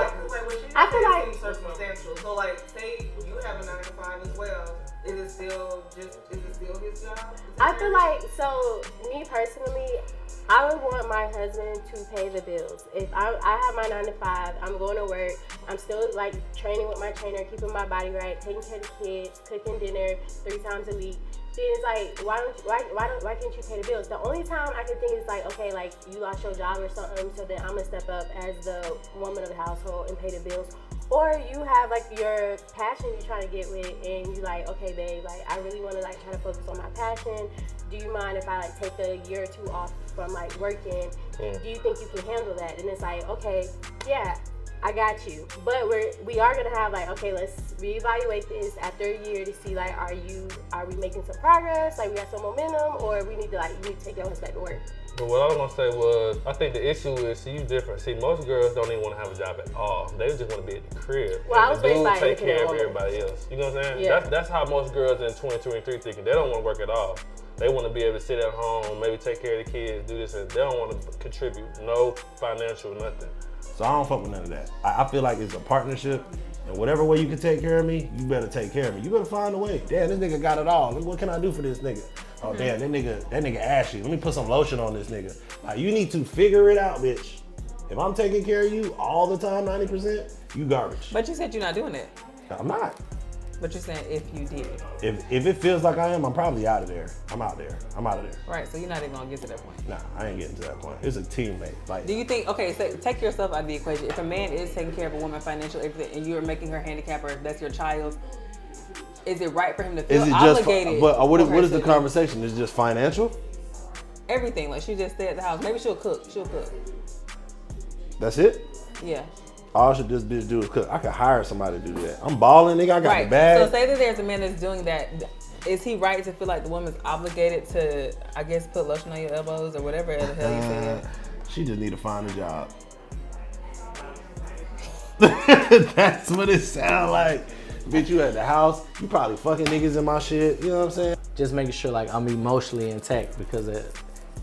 I feel like circumstantial. So like, say you have a nine to five as well. Is it still just? Is it still his job? I feel like so me personally, I would want my husband to pay the bills. If I, I have my nine to five, I'm going to work. I'm still like training with my trainer, keeping my body right, taking care of the kids, cooking dinner three times a week. Then it's like, why don't why why don't why can't you pay the bills? The only time I can think is like, okay, like you lost your job or something, so then I'm gonna step up as the woman of the household and pay the bills. Or you have like your passion you're trying to get with, and you like, okay, babe, like I really want to like try to focus on my passion. Do you mind if I like take a year or two off from like working? Mm. Do you think you can handle that? And it's like, okay, yeah, I got you. But we're we are gonna have like, okay, let's reevaluate this after a year to see like, are you are we making some progress? Like we got some momentum, or we need to like you need to take your ass back to work. But what I was gonna say was, I think the issue is, see, you different. See, most girls don't even want to have a job at all. They just want to be at the crib. Well, I was the raised dude by an take care of everybody else. You know what I'm saying? Yeah. That's that's how most girls in 2023 thinking. They don't want to work at all. They want to be able to sit at home, maybe take care of the kids, do this, and they don't want to contribute. No financial, nothing. So I don't fuck with none of that. I, I feel like it's a partnership, and whatever way you can take care of me, you better take care of me. You better find a way. Damn, this nigga got it all. What can I do for this nigga? Oh Mm-hmm. damn, that nigga, that nigga ashy. Let me put some lotion on this nigga. Like you need to figure it out, bitch. If I'm taking care of you all the time, 90%, you garbage. But you said you're not doing it. I'm not. But you're saying if you did. If if it feels like I am, I'm probably out of there. I'm out there. I'm out of there. Right, so you're not even gonna get to that point. Nah, I ain't getting to that point. It's a teammate. Like Do you think okay, so take yourself out of the equation. If a man is taking care of a woman financially everything and you're making her handicap or if that's your child, is it right for him to feel is it just? obligated? But uh, what, for is- her what is the conversation? Is it just financial? Everything. Like she just stay at the house. Maybe she'll cook. She'll cook. That's it. Yeah. All should this bitch do is cook. I could hire somebody to do that. I'm balling, nigga. I got right. the bag. So say that there's a man that's doing that. Is he right to feel like the woman's obligated to, I guess, put lotion on your elbows or whatever the hell you said? she just need to find a job. That's what it sound like. Bitch, you at the house. You probably fucking niggas in my shit. You know what I'm saying? Just making sure like I'm emotionally intact because uh,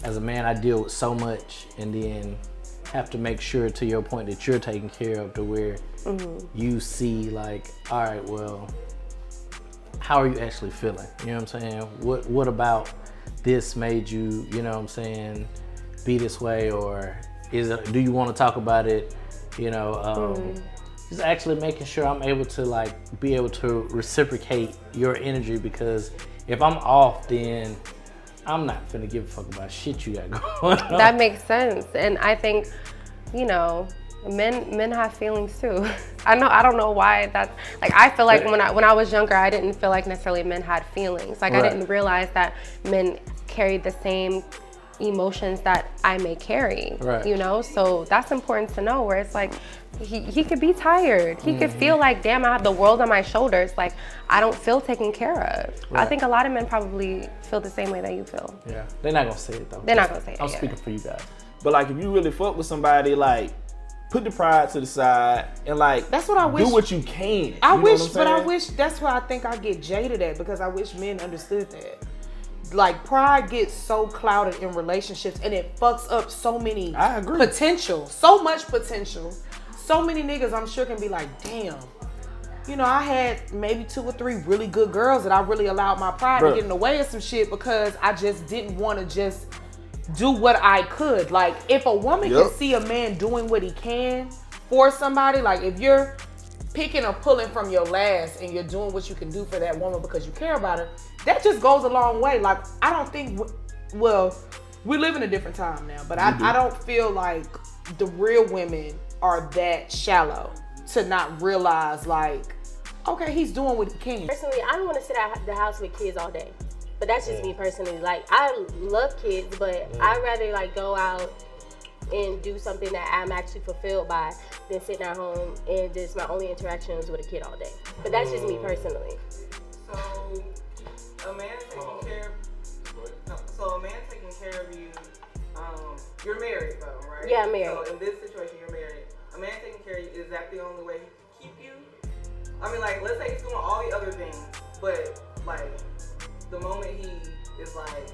as a man I deal with so much and then have to make sure to your point that you're taken care of to where Mhm. you see like, all right, well, how are you actually feeling? You know what I'm saying? What what about this made you, you know what I'm saying, be this way or is it do you want to talk about it? You know, um, Mhm. just actually making sure I'm able to like be able to reciprocate your energy because if I'm off then I'm not gonna give a fuck about shit you got going on. that makes sense and i think you know men men have feelings too i know i don't know why that's like i feel like when i when i was younger i didn't feel like necessarily men had feelings like i didn't realize that men carried the same emotions that I may carry. Right. You know, so that's important to know. Where it's like he, he could be tired. He could Mhm. feel like, damn, I have the world on my shoulders. Like I don't feel taken care of. I think a lot of men probably feel the same way that you feel. Yeah, they're not gonna say it though. They're not gonna say it, I'm yeah. speaking for you guys. But like, if you really fuck with somebody, like, put the pride to the side and like, That's what I wish- Do what you can. I You wish, but I wish that's why I think I get jaded at because I wish men understood that. Like pride gets so clouded in relationships and it fucks up so many I agree. potential, so much potential. So many niggas I'm sure can be like, damn. You know, I had maybe two or three really good girls that I really allowed my pride Bruh. to get in the way of some shit because I just didn't want to just do what I could. Like if a woman Yep. can see a man doing what he can for somebody, like if you're picking or pulling from your last and you're doing what you can do for that woman because you care about her, that just goes a long way. Like I don't think, well, we live in a different time now, but I, do. I don't feel like the real women are that shallow to not realize like, okay, he's doing what he can. Personally, I don't want to sit at the house with kids all day. But that's just me personally. Like I love kids, but I'd rather like go out and do something that I'm actually fulfilled by than sitting at home and just my only interactions with a kid all day. But that's just me personally. So, a man taking care. no, So a man taking care of you. Um, you're married though, right? Yeah, I'm married. So in this situation, you're married. A man taking care of you is that the only way he can keep you? I mean, like, let's say he's doing all the other things, but like, the moment he is like,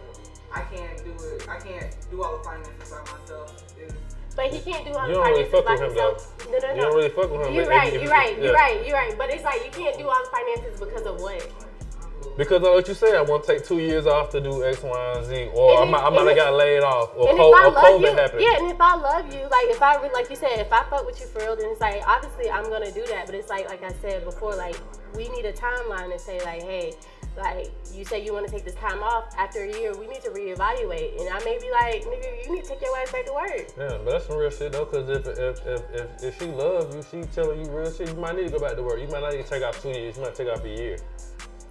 I can't do it. I can't do all the finances by myself. Is But he can't do all You the don't really finances fuck by with him, himself. No, no, no. You don't really fuck with him, You're right. You're right. You're right. You're right. But it's like you can't do all the finances because of what? Because of what you said, I want to take two years off to do X, Y, and Z, or I And might, I might have got laid off, or, and co- if I or love COVID you, happened. yeah, and if I love you, like if I like you said, if I fuck with you for real, then it's like obviously I'm gonna do that. But it's like, like I said before, like we need a timeline to say like, hey, like you say you want to take this time off. After a year, we need to reevaluate. And I may be like, nigga, you need to take your ass back to work. Yeah, but that's some real shit though. Cause if if if if, if she loves you, she telling you real shit. You might need to go back to work. You might not need to take off two years. You might take off a year.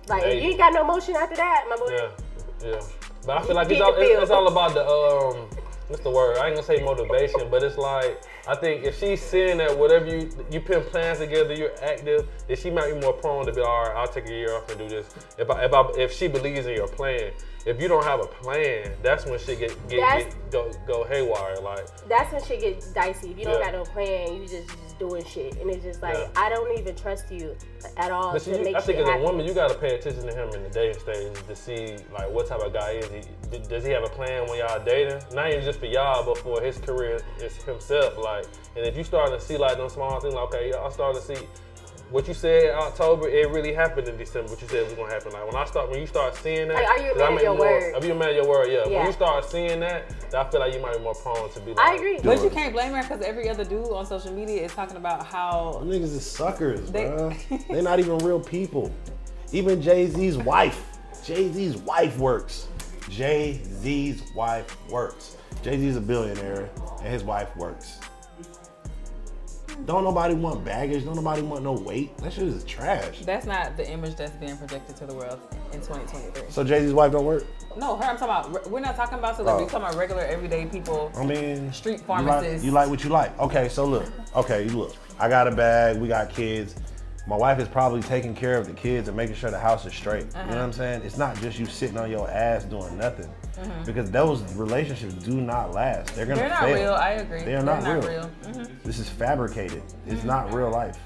Like if you ain't got no motion after that, my boy. Yeah, yeah. But I feel like it's all, it's, it's all about the um. What's the word? I ain't gonna say motivation, but it's like I think if she's seeing that whatever you you put plans together, you're active, then she might be more prone to be all right. I'll take a year off and do this. If I, if I, if she believes in your plan, if you don't have a plan, that's when shit get get, get go go haywire. Like That's when shit get dicey. If you don't Yeah. got no plan, you just just doing shit, and it's just like Yeah. I don't even trust you at all But to you- make I think as a happen. woman, you gotta pay attention to him in the dating stage to see like what type of guy is he. Does he have a plan when y'all dating? Not even just for y'all, but for his career, it's himself. Like, and if you starting to see like those small things, like okay, I starting to see what you said in October, it really happened in December. What you said was gonna happen. Like when I start, when you start seeing that, Like, are you a 'cause I man of your more- word? Are you a man of your word? Yeah. Yeah. When you start seeing that, I feel like you might be more prone to be like. I agree. But you can't blame her because every other dude on social media is talking about how Them niggas is suckers, They- bruh. They're not even real people. Even Jay Z's wife. Jay Z's wife works. Jay Z's wife works. Jay Z's a billionaire and his wife works. Don't nobody want baggage. Don't nobody want no weight. That shit is trash. that's not the image that's being projected to the world in 2023. So Jay Z's wife don't work. No, her. I'm talking about. We're not talking about celebrities. Oh. We're talking about regular, everyday people. I mean, street You like, you like what you like. Okay, so look. Okay, you look. I got a bag. We got kids. My wife is probably taking care of the kids and making sure the house is straight. You know uh-huh. what I'm saying? It's not just you sitting on your ass doing nothing. Mhm. Because those relationships do not last. They're gonna fail. They're not fail. real. I agree. They are They're not, not real. real. Mhm. This is fabricated. It's Mhm. not real life.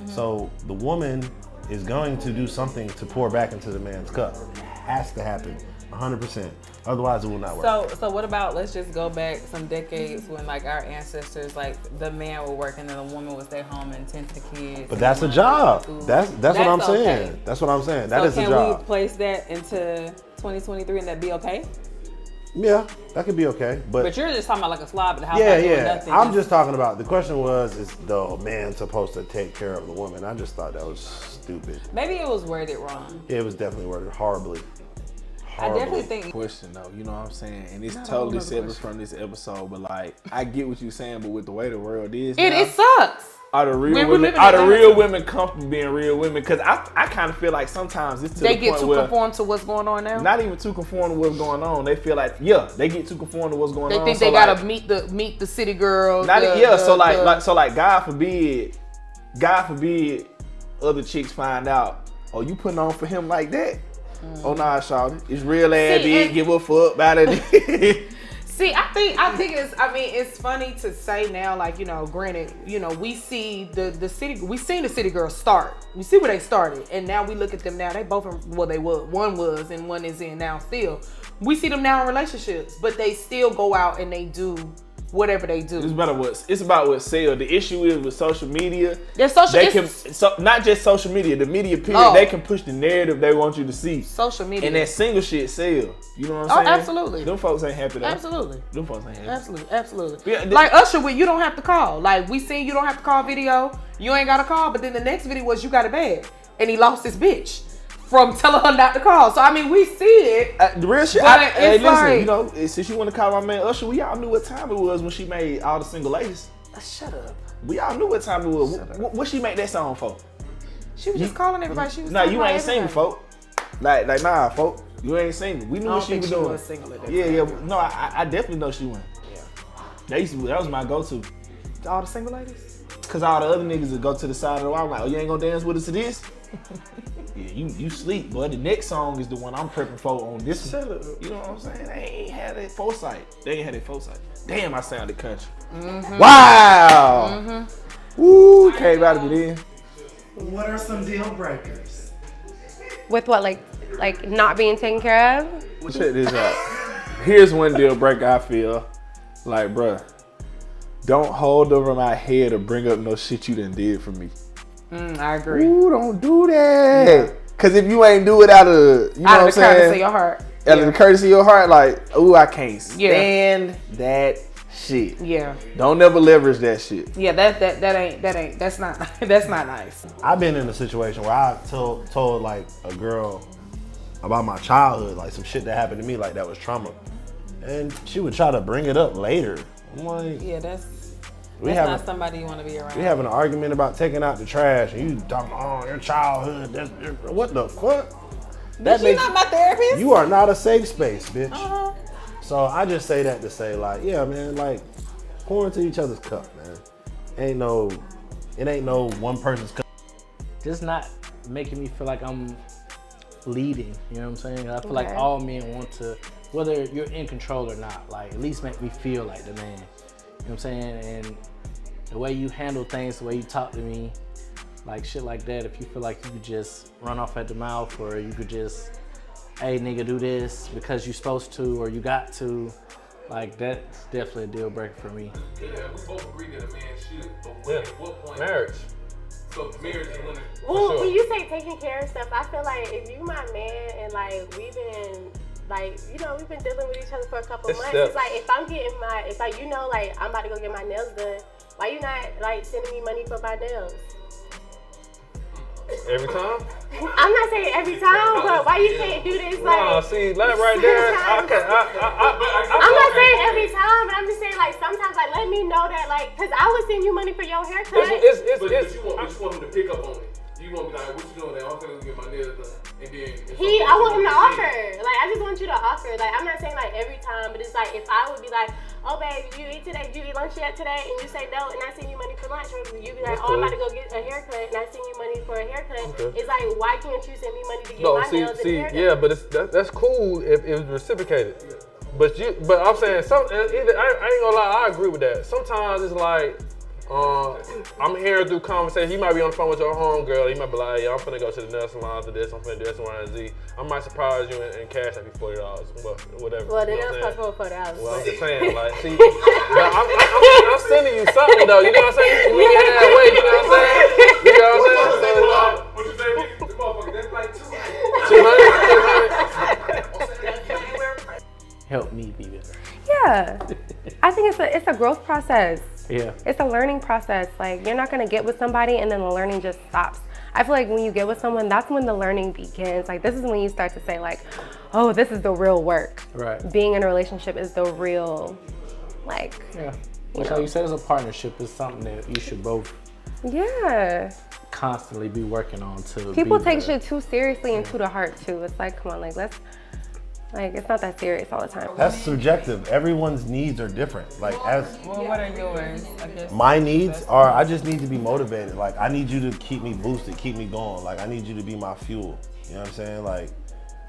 Mhm. So the woman is going to do something to pour back into the man's cup. It has to happen, 100%. Otherwise, it will not work. So, so what about let's just go back some decades when like our ancestors, like the man would work and then the woman would stay home and tend to the kids. but that's a job. food. That's that's, what I'm okay. saying. That's what I'm saying. That so is can a job. we place that into 2023 and that be okay? Yeah, that could be okay. But, But, you're just talking about like a slob at the house. yeah, yeah. nothing, I'm just talking about the question was is the man supposed to take care of the woman? I just thought that was stupid. Maybe it was worded wrong. Yeah, it was definitely worded horribly. I definitely horrible think- question though. You know what I'm saying? And it's Not a totally separate question. from this episode, but like I get what you're saying, but with the way the world is, It, now, it sucks. Are the real women? Are the real women comfortable being real women? Because I, I kind of feel like sometimes it's to They the get too conform to what's going on now. not even too conform to what's going on. They feel like yeah, they get too conform to what's going they on. They think so they like, gotta meet the meet the city girl. Not the- yeah, the- so like, like so like God forbid, God forbid, other chicks find out. Oh, you putting on for him like that? Mm. Oh nah, Shawty, it's real ass. Give a fuck about it. See, I think I think it's I mean it's funny to say now, like, you know, granted, you know, we see the the city we seen the city girls start. We see where they started. And now we look at them now. They both are well they were one was and one is in now still. We see them now in relationships, but they still go out and they do whatever they do. It's about what it's about what sell. The issue is with social media. Yeah, social- They can so, not just social media. The media period. Oh. They can push the narrative they want you to see. Social media. And that single shit sell. You know what I'm Oh, saying? absolutely. Them folks ain't happy though. Absolutely. Them folks ain't happy. Absolutely, absolutely. Yeah, like Usher, with you don't have to call. Like we seen you don't have to call video. You ain't got a call. But then the next video was you got a bag. and he lost his bitch from telling her not to call. So I mean, we see it. Uh, the real shit. But I, it's hey, listen, like- you know, eh, since you want to call my man Usher, we all knew what time it was when she made all the single ladies. Uh, Shut up. We all knew what time it was. What, what, what she make that song for? She was just calling everybody. She was Nah, you ain't single, everybody. folk. Like, like, nah, folk. You ain't single. We knew what she think was she doing. was single yeah, yeah. No, I, I definitely know she went. Yeah. That used to, that was my go-to. All the single ladies. Cause all the other niggas would go to the side of the wall. I'm like, oh, you ain't gonna dance with us to this? yeah, you you sleep, but the next song is the one I'm prepping for on this one. You know what I'm saying? They ain't had that foresight. They ain't had that foresight. Damn, I sounded country. Mhm. Wow. Mhm. Woo, came out of it in. What are some deal breakers? With what, like, like not being taken care of? Check this out. Here's one deal breaker I feel. Like, bruh, don't hold over my head or bring up no shit you done did for me. Mm, I agree. Ooh, don't do that. Cause if you ain't do it out of, you know Out what of the I'm saying? courtesy of your heart. Out of the courtesy of your heart, like, ooh, I can't Yeah. stand that shit. Yeah. Don't ever leverage that shit. Yeah, that that that ain't that ain't that's not that's not nice. I've been in a situation where I told told like a girl about my childhood, like some shit that happened to me, like that was trauma, and she would try to bring it up later. I'm like, Yeah, that's We that's haven't- somebody you want to be around. we having an argument about taking out the trash, and you talking, oh, your childhood. That's, what the fuck? Bitch, you not my therapist. You are not a safe space, bitch. Uh-huh. So I just say that to say, like, yeah, man, like, pour into each other's cup, man. Ain't no, it ain't no one person's cup. just not making me feel like I'm leading. You know what I'm saying? I feel like all men want to, whether you're in control or not, like at least make me feel like the man. You know what I'm saying? And the way you handle things, the way you talk to me, like shit like that. If you feel like you could just run off at the mouth, or you could just, hey nigga, do this because you're supposed to, or you got to. Like that's definitely a deal breaker for me. Yeah, we both agree that a man should, but when, at what point? Marriage. So marriage is when. Well, when you say taking care of stuff, I feel like if you my man and like we've been like you know we've been dealing with each other for a couple It's months. steps. It's like if I'm getting my if like you know like I'm about to go get my nails done, why you not like sending me money for my nails? Every time? I'm not saying every time, but why you can't do this like? Nah, see, that right there, I can, I, I, I, I, I'm not saying every time, but I'm just saying like sometimes like let me know that like cause I would send you money for your haircut. It's, it's, but, it's, but you want, but you want him to pick up on it. You want to be like, what you doing now? I'm gonna get my nails done, and then. He, I'm want him to supposed offer. Like, I just want you to offer. Like, I'm not saying like every time, but it's like if I would be like, oh babe, you eat today? Did you eat lunch yet today? And you say no, and I send you money for lunch, or you be like, That's oh, I'm about to go get a haircut, and I send you money for a haircut. Okay. It's like, why can't you send me money to get No, my see, nails and see, haircut? yeah, but it's that, that's cool if it was reciprocated. But you, but I'm saying some. Either I, I ain't gonna lie, I agree with that. Sometimes it's like, uh, I'm hearing through conversation. He might be on the phone with your homegirl. He might be like, yeah, I'm finna go to the nail salon to this. I'm finna do this, Y, and Z. I might surprise you and, and cash out you forty dollars, Well whatever. Well, the you know nails cost saying? more for the house. Well, I'm just saying, like, see, but I'm, I'm, I'm, I'm sending you something though. You know what I'm saying? You meet me halfway. You know what I'm saying? You know what I'm saying? So, like, What you say? The motherfucker, that's like two two hundred, two hundred. Help me be better. Yeah. I think it's a it's a growth process. Yeah. It's a learning process. Like you're not gonna get with somebody and then the learning just stops. I feel like when you get with someone, that's when the learning begins. Like this is when you start to say like, oh, this is the real work. Right. Being in a relationship is the real, like, Yeah. Which, know. you said, is a partnership. Is something that you should both yeah. constantly be working on to. People take shit too seriously and too to heart too. It's like, come on, like let's, like it's not that serious all the time. That's subjective. Everyone's needs are different. Like as Well, what are yours? I guess. my needs are, I just need to be motivated. Like I need you to keep me boosted, keep me going. Like I need you to be my fuel. You know what I'm saying? Like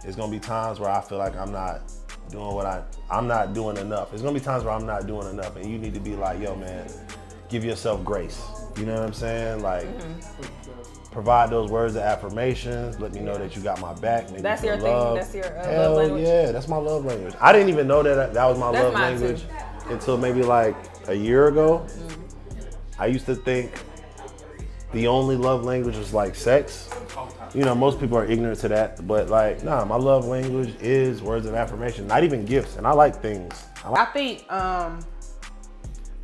it's gonna be times where I feel like I'm not doing what I, I'm not doing enough. There's gonna be times where I'm not doing enough, and you need to be like, yo, man, give yourself grace. You know what I'm saying? Like. Mm-hmm. Provide those words of affirmations. Let me know that you got my back. Make That's your thing? loved. That's your, uh, love Hell language? yeah, that's my love language. I didn't even know that that was my That's love mine, too. language until maybe like a year ago. I used to think the only love language was like sex. You know, most people are ignorant to that, but like, nah, my love language is words of affirmation, not even gifts. And I like things. I like I think um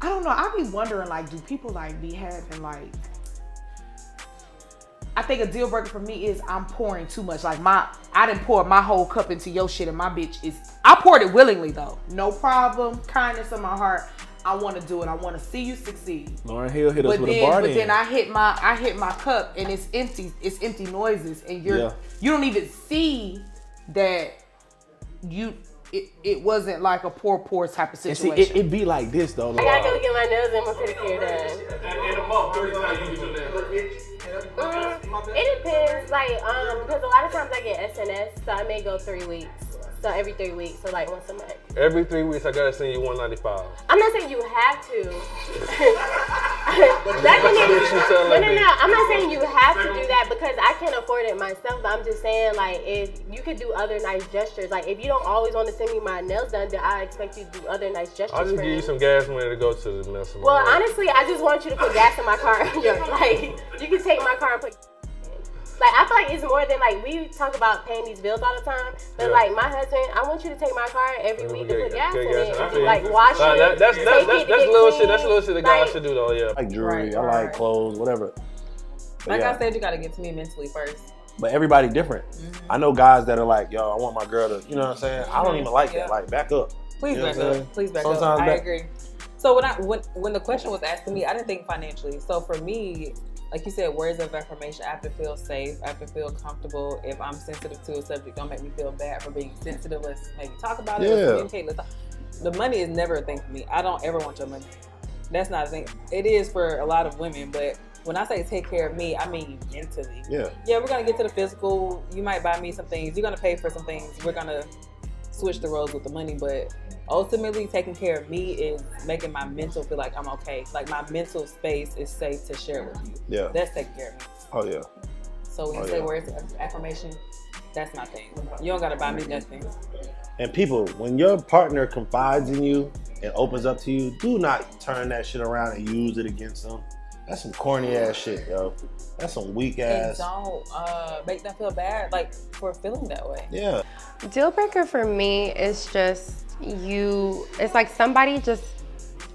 I don't know. I be wondering like, do people like be having like I think a deal breaker for me is I'm pouring too much. Like my I didn't pour my whole cup into your shit and my bitch is I poured it willingly though. No problem. Kindness in my heart. I want to do it. I want to see you succeed. Lauryn Hill hit us But with then, a bar but then. then I hit my I hit my cup and it's empty. It's empty noises, and you're Yeah. you don't even see that you it, it wasn't like a poor poor type of and see, situation. it, it be like this though. I gotta go get my nails and my pedicure done. In a month, how many times you do that? It depends, like, um, because a lot of times I get SNS, so I may go three weeks. So every three weeks, so like once a month. Every three weeks, I gotta send you 195. I'm not saying you have to. that That's thing what is, you telling no, no, no. I'm not saying you have to do that because I can't afford it myself. But I'm just saying, like, if you could do other nice gestures, like if you don't always want to send me my nails done, then I expect you to do other nice gestures I'll just give me. you some gas money to go to the nail salon. Well, honestly, I just want you to put gas in my car. Like, you can take my car and put. Like, I feel like it's more than like we talk about paying these bills all the time, but Yeah. like my husband, I want you to take my car every week and put gas in it, guys, I and feel like you. wash Nah, it. that- That's that's it that's, that's get little shit. clean. That's little shit the guy Like, should do though. Yeah. I like jewelry. Right, I right. like clothes, whatever. But Like yeah. I said, you gotta get to me mentally first. But everybody different. Mm-hmm. I know guys that are like, yo, I want my girl to, you know what I'm saying? I don't Mhm. even like Yeah. that. Like, back up. Please You know back up. saying? Please back Sometimes up. I back- agree. So when I when when the question was asked to me, I didn't think financially. So for me, like you said, words of affirmation. I have to feel safe. I have to feel comfortable. If I'm sensitive to a subject, don't make me feel bad for being sensitive. Let's maybe talk about it. Let's Yeah. communicate. Let's talk. The money is never a thing for me. I don't ever want your money. That's not a thing. It is for a lot of women, but when I say take care of me, I mean mentally. Yeah. Yeah, we're gonna get to the physical. You might buy me some things. You're gonna pay for some things. We're gonna switch the roles with the money, but ultimately taking care of me is making my mental feel like I'm okay. Like my mental space is safe to share with you. Yeah. That's taking care of me. Oh, yeah. So when you Oh, say yeah. words of affirmation, that's my thing. You don't gotta buy me nothing. And people, when your partner confides in you and opens up to you, do not turn that shit around and use it against them. That's some corny ass shit, yo. That's some weak And ass. don't uh, make them feel bad like for feeling that way. Yeah. Deal breaker for me is just you, it's like somebody just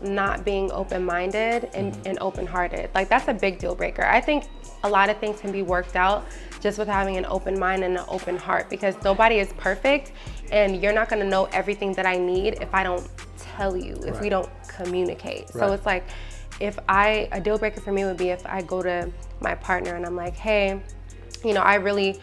not being open minded and, and open hearted. Like, that's a big deal breaker. I think a lot of things can be worked out just with having an open mind and an open heart because nobody is perfect and you're not gonna know everything that I need if I don't tell you, if we don't communicate. So it's like, if I, a deal breaker for me would be if I go to my partner and I'm like, hey, you know, I really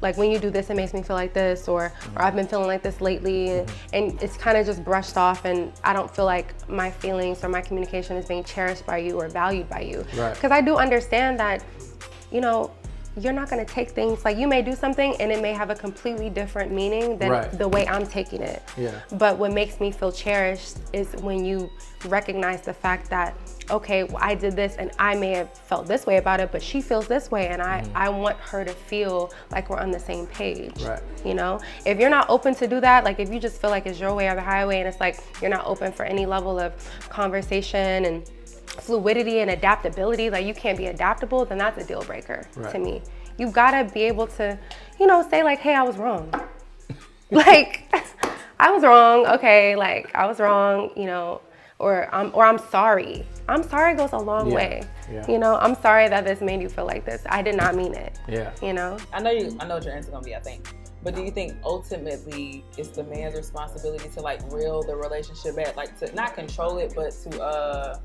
like when you do this, it makes me feel like this, or or I've been feeling like this lately, and, and it's kind of just brushed off, and I don't feel like my feelings or my communication is being cherished by you or valued by you. Right. Because I do understand that, you know, you're not gonna take things like you may do something and it may have a completely different meaning than Right. the way I'm taking it. Yeah. But what makes me feel cherished is when you recognize the fact that, okay, well, I did this and I may have felt this way about it, but she feels this way, and I, Mhm. I want her to feel like we're on the same page. Right. You know, if you're not open to do that, like if you just feel like it's your way or the highway, and it's like you're not open for any level of conversation and fluidity and adaptability, like you can't be adaptable, then that's a deal breaker to me. You gotta be able to, you know, say like, hey, I was wrong. like, I was wrong. Okay, like I was wrong. You know, or I'm or I'm sorry. I'm sorry goes a long Yeah, way. yeah. You know, I'm sorry that this made you feel like this. I did not mean it. Yeah. You know. I know you. I know what your answer's gonna be. I think, But do you think ultimately it's the man's responsibility to like reel the relationship back, like to not control it, but to uh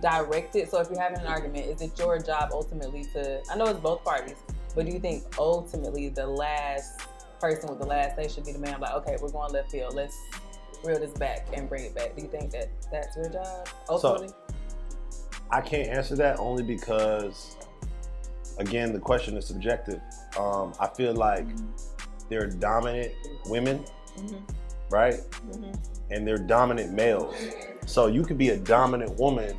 direct it? So if you're having an argument, is it your job ultimately to? I know it's both parties, but do you think ultimately the last person with the last say should be the man? Like, okay, we're going left field. Let's reel this back and bring it back. Do you think that that's your job ultimately? I can't answer that only because, again, the question is subjective. Um, I feel like there are dominant women, Mhm. right? Mhm. And they're dominant males. So you could be a dominant woman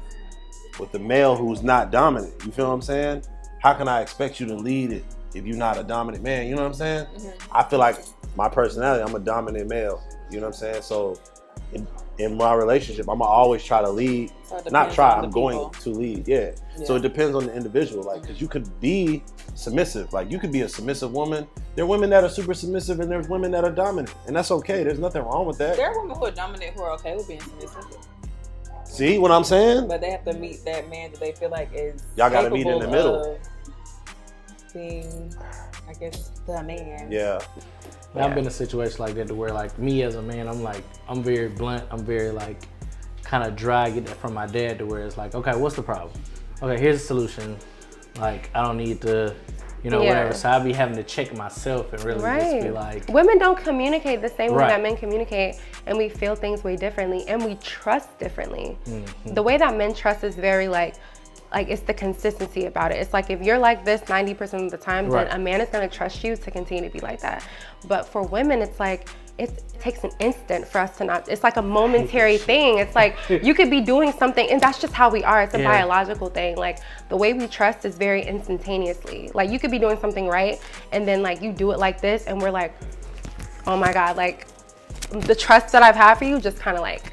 with a male who's not dominant. You feel what I'm saying? How can I expect you to lead it if you're not a dominant man? You know what I'm saying? I feel like my personality, I'm a dominant male. You know what I'm saying? So in, in my relationship, I'm gonna always try to lead. So Not try, I'm going people. to lead. Yeah. So it depends on the individual. Like, cause you could be submissive. Like you could be a submissive woman. There are women that are super submissive and there's women that are dominant. And that's okay. There's nothing wrong with that. There are women who are dominant who are okay with being submissive, See what I'm saying? but they have to meet that man that they feel like is Y'all gotta meet in the middle. Being, I guess, the man. Yeah. And I've been in a situation like that to where like me as a man, I'm like I'm very blunt. I'm very like kind of dry. I get that from my dad to where it's like, okay, what's the problem? Okay, here's a solution. Like I don't need to, you know, Yeah. whatever. So I be having to check myself and really just be like, Women don't communicate the same way that men communicate, and we feel things way differently, and we trust differently. Mhm. The way that men trust is very like, like it's the consistency about it. It's like if you're like this 90% of the time, Right. then a man is gonna trust you to continue to be like that. But for women, it's like it takes an instant for us to not. It's like a momentary thing. It's like you could be doing something, and that's just how we are. It's a Yeah. biological thing. Like the way we trust is very instantaneously. Like you could be doing something right, and then like you do it like this, and we're like, oh my god, like the trust that I've had for you just kind of like.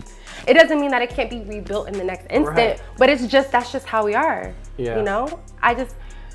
It doesn't mean that it can't be rebuilt in the next instant, Right. but it's just that's just how we are. Yeah. You know, I just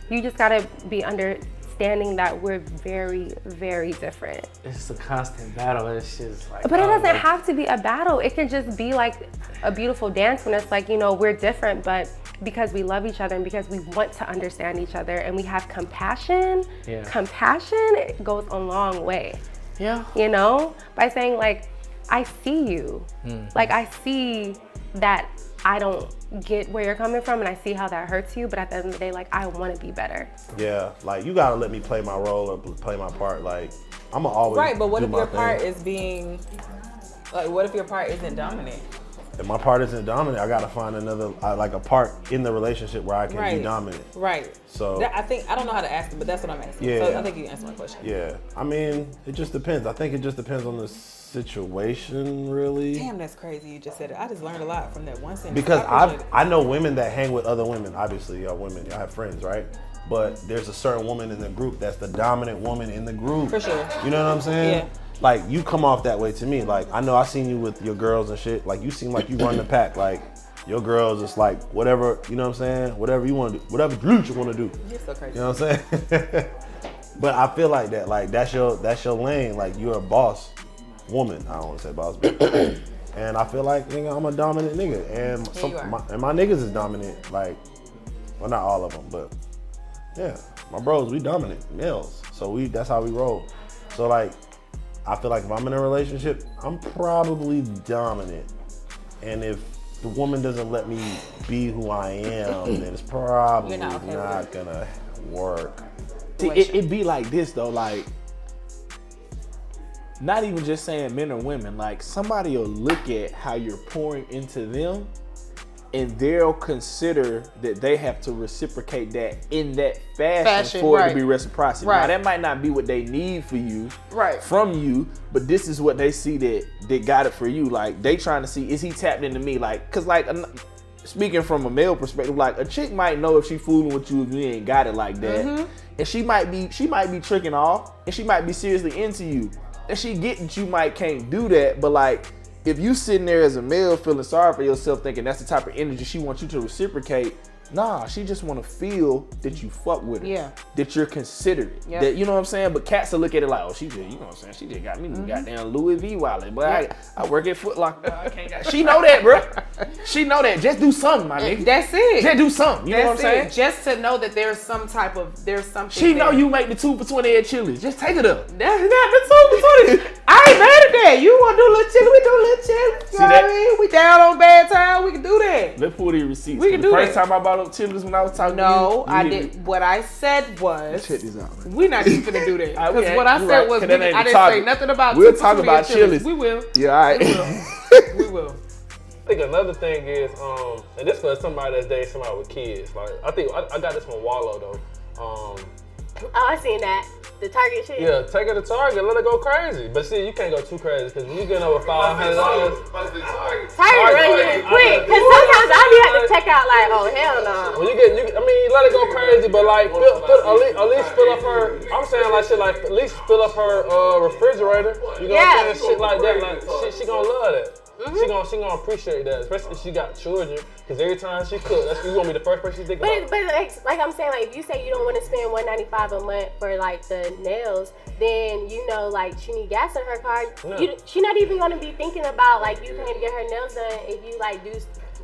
you just gotta be understanding that we're very, very different. it's just a constant battle. It's just like, But it oh, doesn't like- have to be a battle. It can just be like a beautiful dance when it's like, you know, we're different, but because we love each other and because we want to understand each other and we have compassion, Yeah. compassion goes a long way. Yeah. You know, by saying, like, I see you. Mm. Like, I see that I don't get where you're coming from and I see how that hurts you, but at the end of the day, like, I want to be better. Yeah. Like you gotta let me play my role or play my part. Like I'm gonna always Right, but what do if your thing. part is being like? What if your part isn't dominant? If my part isn't dominant, I gotta find another uh, like a part in the relationship where I can be dominant. Right. So That- I think I don't know how to ask it, but that's what I'm asking. Yeah. So I think you answered my question. yeah, I mean, it just depends. I think it just depends on the situation, really. Damn, that's crazy. You just said it. I just learned a lot from that one sentence. Because I I know women that hang with other women. Obviously, y'all women, y'all have friends, right? But there's a certain woman in the group that's the dominant woman in the group. For sure. You know what I'm saying? Yeah. Like you come off that way to me. Like I know I seen you with your girls and shit. Like you seem like you run the pack. Like your girls just like whatever. You know what I'm saying? Whatever you want to do. Whatever glute you want to do. You're so crazy. You know what I'm saying? but I feel like that. Like that's your that's your lane. Like you're a boss woman. I don't want to say boss, but and I feel like nigga, I'm a dominant nigga, and Yeah, some, my, and my niggas is dominant. Like, well, not all of them, but yeah, my bros, we dominant males. So we that's how we roll. So like, I feel like if I'm in a relationship, I'm probably dominant, and if the woman doesn't let me be who I am, then it's probably You're not okay not gonna work. See, it, it be like this though, like not even just saying men or women, like somebody will look at how you're pouring into them and they'll consider that they have to reciprocate that in that fashion, Fashion, for it to be reciprocity. Now that might not be what they need for you Right. from you, but this is what they see that they got it for you. Like they trying to see is he tapped into me? Like, cause like speaking from a male perspective, like a chick might know if she fooling with you if you ain't got it like that, Mhm. and she might be she might be tricking off, and she might be seriously into you, and she get that you might can't do that, but like. If you sitting there as a male feeling sorry for yourself, thinking that's the type of energy she wants you to reciprocate, nah, she just want to feel that you fuck with her, Yeah. that you're considerate, Yep. that you know what I'm saying. But cats will look at it like, oh, she just, you know what I'm saying, she just got me Mhm. goddamn Louis V wallet, but Yeah. I, I work at Foot Locker, I can't got. She know that, bro. She know that. Just do something, my nigga. That's it. Just do something. You know what I'm That's saying? it. Just to know that there's some type of there's something. She know you make the two for twenty at Chili's. Just take it up. That's not the two between. I ain't mad at that. You want to do a little chili? We do a little chili. You See know what that? I mean? We down on bad time. We can do that. Let's pull these receipts. We can the do first that. time I bought up Chili's when I was talking No, to you. I you did. What I said was. Check this out. We not even gonna do that. All right, we Because ain't- what I said right, was 'cause we, I didn't topic. say nothing about. We'll two talk about Chili's. Chili's. We will. Yeah, all right. We will. we will. I think another thing is, um, and this for somebody that's dating somebody with kids. Like I think I, I got this from Wallo though. Um, Oh, I seen that. The Target shit. yeah, take her to Target, let her go crazy. But see, you can't go too crazy because when you get over five hundred dollars, Target run you quick. Cause sometimes I be have to check out like, oh hell no. When you get, you, I mean, let it go crazy, but like, fill, fill, at, least, at least fill up her. I'm saying like shit, like at least fill up her uh, refrigerator. You know Yeah. what I'm saying? Shit like that, like she, she gonna love that. Mm-hmm. She gonna she gonna appreciate that, especially if she got children. Cause every time she cook, that's you gonna be the first person she think But, about. but like, like I'm saying, like if you say you don't want to spend 195 a month for like the nails, then you know like she need gas in her car. Yeah. You, she not even gonna be thinking about like you paying to get her nails done if you like do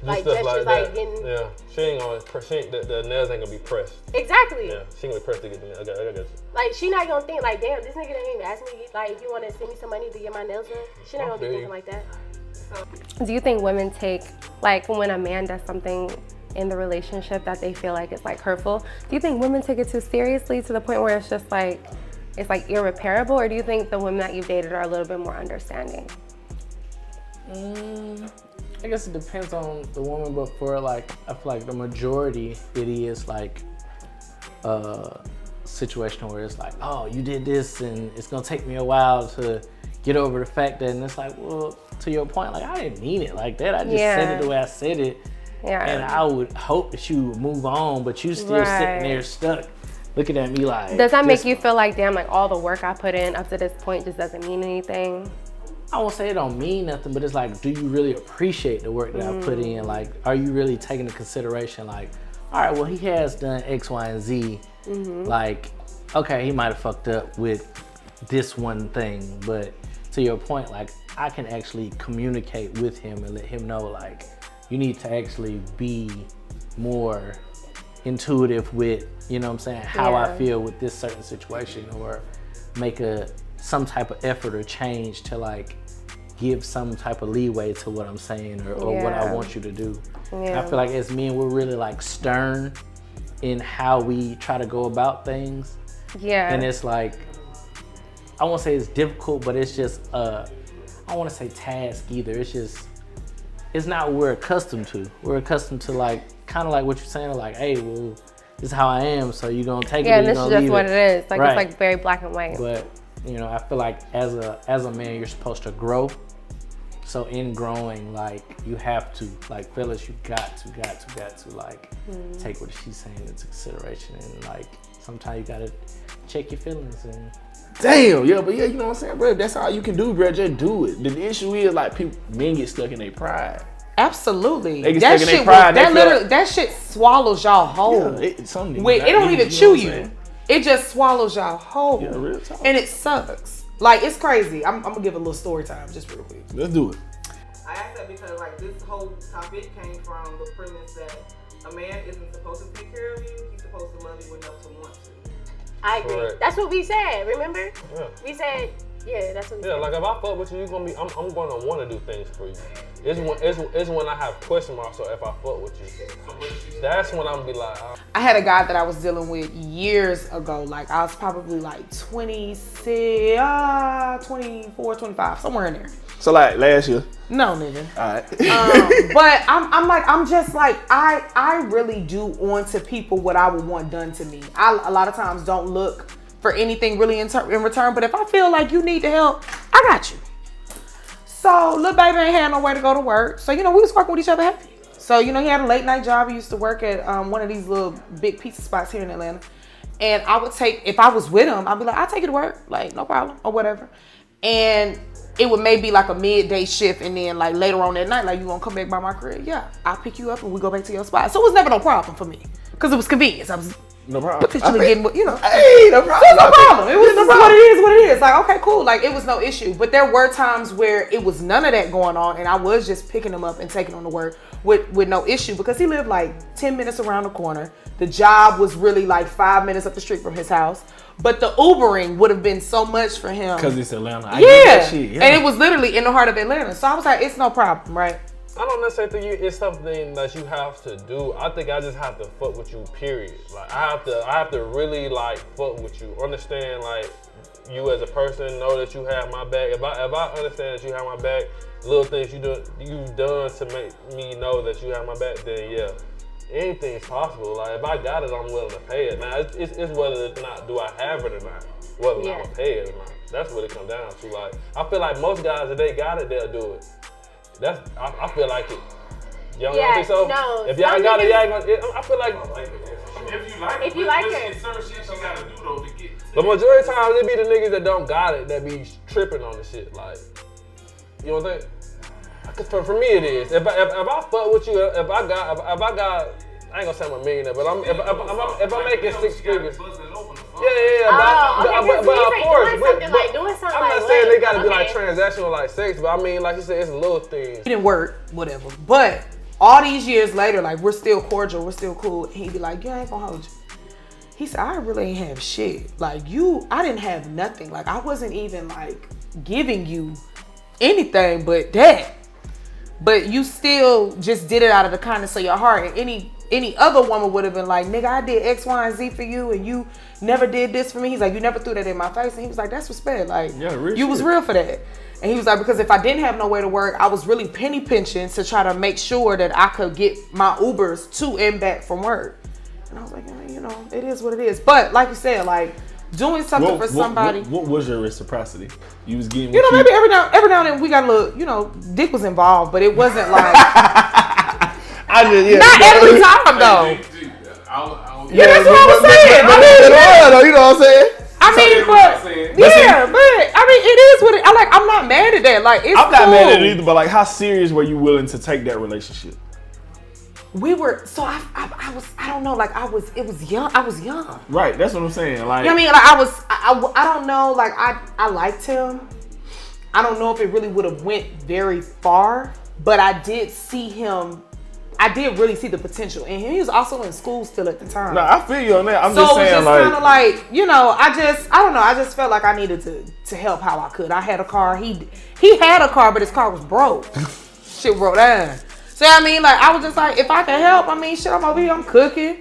like stuff gestures like like, getting yeah, she ain't gonna. She ain't, the, the nails ain't gonna be pressed. exactly. Yeah, she gonna be pressed to get the nails. Okay, I got you. Like she not gonna think like, damn, this nigga didn't even ask me like if you want to send me some money to get my nails done. She not gonna be thinking like that. Do you think women take like when a man does something in the relationship that they feel like it's like hurtful? Do you think women take it too seriously to the point where it's just like it's like irreparable, or do you think the women that you've dated are a little bit more understanding? Mm, I guess it depends on the woman, but for like, I feel like the majority, it is like a situation where it's like, oh, you did this, and it's gonna take me a while to get over the fact that, and it's like, well, to your point, like I didn't mean it like that. I just said it the way I said it, Yeah. and I would hope that you would move on, but you still Right. sitting there stuck, looking at me like. Does that make you feel like damn, like all the work I put in up to this point just doesn't mean anything? I won't say it don't mean nothing, but it's like, do you really appreciate the work that I put Mm. in? Like, are you really taking into consideration, like, all right, well, he has done X, Y, and Z. Mhm. Like, okay, he might have fucked up with this one thing, but to your point, like, I can actually communicate with him and let him know, like, you need to actually be more intuitive with, you know what I'm saying, how I feel with this certain situation or make a some type of effort or change to like give some type of leeway to what I'm saying or, or what I want you to do. Yeah. I feel like as men we're really like stern in how we try to go about things. Yeah. And it's like I won't say it's difficult, but it's just uh I don't want to say task either. It's just it's not what we're accustomed to. We're accustomed to like kind of like what you're saying, like, hey, well, this is how I am, so you're gonna take yeah, it. or this is just what it is. Like Right. it's like very black and white. But you know, I feel like as a as a man, you're supposed to grow. So in growing, like you have to, like fellas, you got to, got to, got to, like Mhm. take what she's saying into consideration, and like sometimes you gotta check your feelings and. Damn, yeah, but yeah, you know what I'm saying, bro. If that's all you can do, bro, just do it. The issue is like people, men get stuck in their pride. Absolutely. They get that stuck in their pride, will- they that literally, like- that shit swallows y'all whole. Yeah, it- some Wait, it don't even chew you. It just swallows y'all whole. Yeah, real talk. And it sucks. Like it's crazy. I'm, I'm gonna give a little story time, just real quick. Let's do it. I asked that because like this whole topic came from the premise that a man isn't supposed to take care of you; he's supposed to love you enough to want to. I agree. That's what we said. Remember? Yeah. We said, yeah, that's what Yeah, said. like if I fuck with you, you gonna be. I'm, I'm gonna want to do things for you. It's when it's, it's when I have question marks. So if I fuck with you, that's when I'm gonna be like, uh, I had a guy that I was dealing with years ago. Like I was probably like 26, uh, 24, 25, somewhere in there. So like last year. No, nigga. All right. um, but I'm, I'm like I'm just like I I really do onto people what I would want done to me. I a lot of times don't look for anything really in, ter- in return. But if I feel like you need the help, I got you. So little baby ain't had nowhere to go to work. So you know we was fucking with each other happy. So you know he had a late night job. He used to work at um, one of these little big pizza spots here in Atlanta. And I would take if I was with him, I'd be like, I take it to work, like no problem or whatever. And it would maybe like a midday shift, and then like later on that night, like you to come back by my crib? Yeah, I'll pick you up and we go back to your spot. So it was never no problem for me because it was convenience. I was No problem. potentially I mean- getting, what- you know. Hey, no problem. So it's no problem. It was it's no this is what it is. What it is. Like okay, cool. Like it was no issue. But there were times where it was none of that going on, and I was just picking him up and taking him to work with with no issue because he lived like ten minutes around the corner. The job was really like five minutes up the street from his house. But the Ubering would have been so much for him. Because it's Atlanta. I yeah. that shit. Yeah. and it was literally in the heart of Atlanta. So I was like, it's no problem, right? I don't necessarily think you, it's something that you have to do. I think I just have to fuck with you. Period. Like I have to, I have to really like fuck with you. Understand like you as a person. Know that you have my back. If I if I understand that you have my back, little things you do you've done to make me know that you have my back, then yeah, anything's possible. Like if I got it, I'm willing to pay it. Now it's, it's, it's whether or not do I have it or not. Whether Yeah. I'm gonna pay it or not. That's what it comes down to. Like I feel like most guys, if they got it, they'll do it. That's I, I feel like it. Y'all Yeah, don't think so? no, if y'all got it, y'all ain't gonna. It, I feel like If you like it, If you like it. certain shit you gotta do though to get. the majority of times it be the niggas that don't got it that be tripping on the shit. Like, you know what I'm saying? Cause for, for me it is. If I, if, if I fuck with you, if I got, if, if I got, I ain't gonna say I'm a millionaire, but I'm if, if, if, I'm, if I'm making six figures. Yeah, yeah, yeah. Oh, but, okay, but, but, 'cause but of course, doing but- something but like- doing something I'm like not saying they gotta be like transactional like sex, but I mean, like you said, it's a little things. It didn't work, whatever. But all these years later, like we're still cordial, we're still cool. He'd be like, "Yeah, I ain't gonna hold you." He said, "I really ain't have shit. Like you, I didn't have nothing. Like I wasn't even like giving you anything but that. But you still just did it out of the kindness of your heart. And any any other woman would have been like, nigga, I did X, Y, and Z for you, and you never did this for me. He's like, you never threw that in my face, and he was like, that's respect. Like, Yeah, you was real for that. And he was like, because if I didn't have nowhere to work, I was really penny pinching to try to make sure that I could get my Ubers to and back from work. And I was like, you know, it is what it is. But like you said, like doing something What- for what- somebody. What, what was your reciprocity? You was getting. You know, what maybe every now every now and then we got a little, you know, dick was involved, but it wasn't like I just yeah. not every time though. Yeah, that's what I'm saying. I mean, you know what I'm saying? I mean, but But see- yeah, but I mean, it is what it. I like. I'm not mad at that. Like, it's I'm not cool. mad at it either, but like, how serious were you willing to take that relationship? We were so I, I, I was I don't know like I was it was young I was young. Right, that's what I'm saying. Like, You know what I mean? Like I was, I, I, I don't know. Like I, I liked him. I don't know if it really would have went very far, but I did see him. I did really see the potential in him. He was also in school still at the time. No, I feel you on that. I'm so just it was saying, just like, kind of like you know, I just I don't know. I just felt like I needed to to help how I could. I had a car. He he had a car, but his car was broke. shit broke down. So I mean, like I was just like, if I can help, I mean, shit, I'm over here, I'm cooking.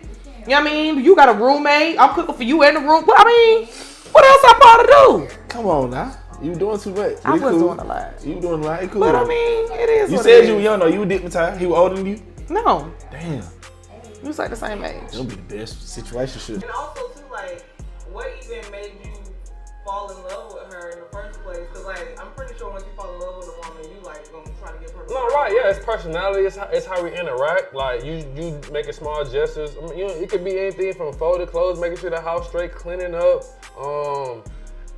You know what I mean? You got a roommate. I'm cooking for you in the room. But I mean, what else I am about to do? come on now, you doing too much. I was cool. doing a lot. You doing a lot. It cool. But I mean, it is. you said you were young though. You were dignitized. He was older than you. No, Damn, we was like the same age. it'll be the best situation. Shit. And also too, like, what even made you fall in love with her in the first place? Because like, I'm pretty sure once you fall in love with a woman, you like gonna try to give her. No, right, yeah, it's personality. It's how, it's how we interact. Like you, you making small gestures. I mean, you know, it could be anything from folded clothes, making sure the house straight, cleaning up, um,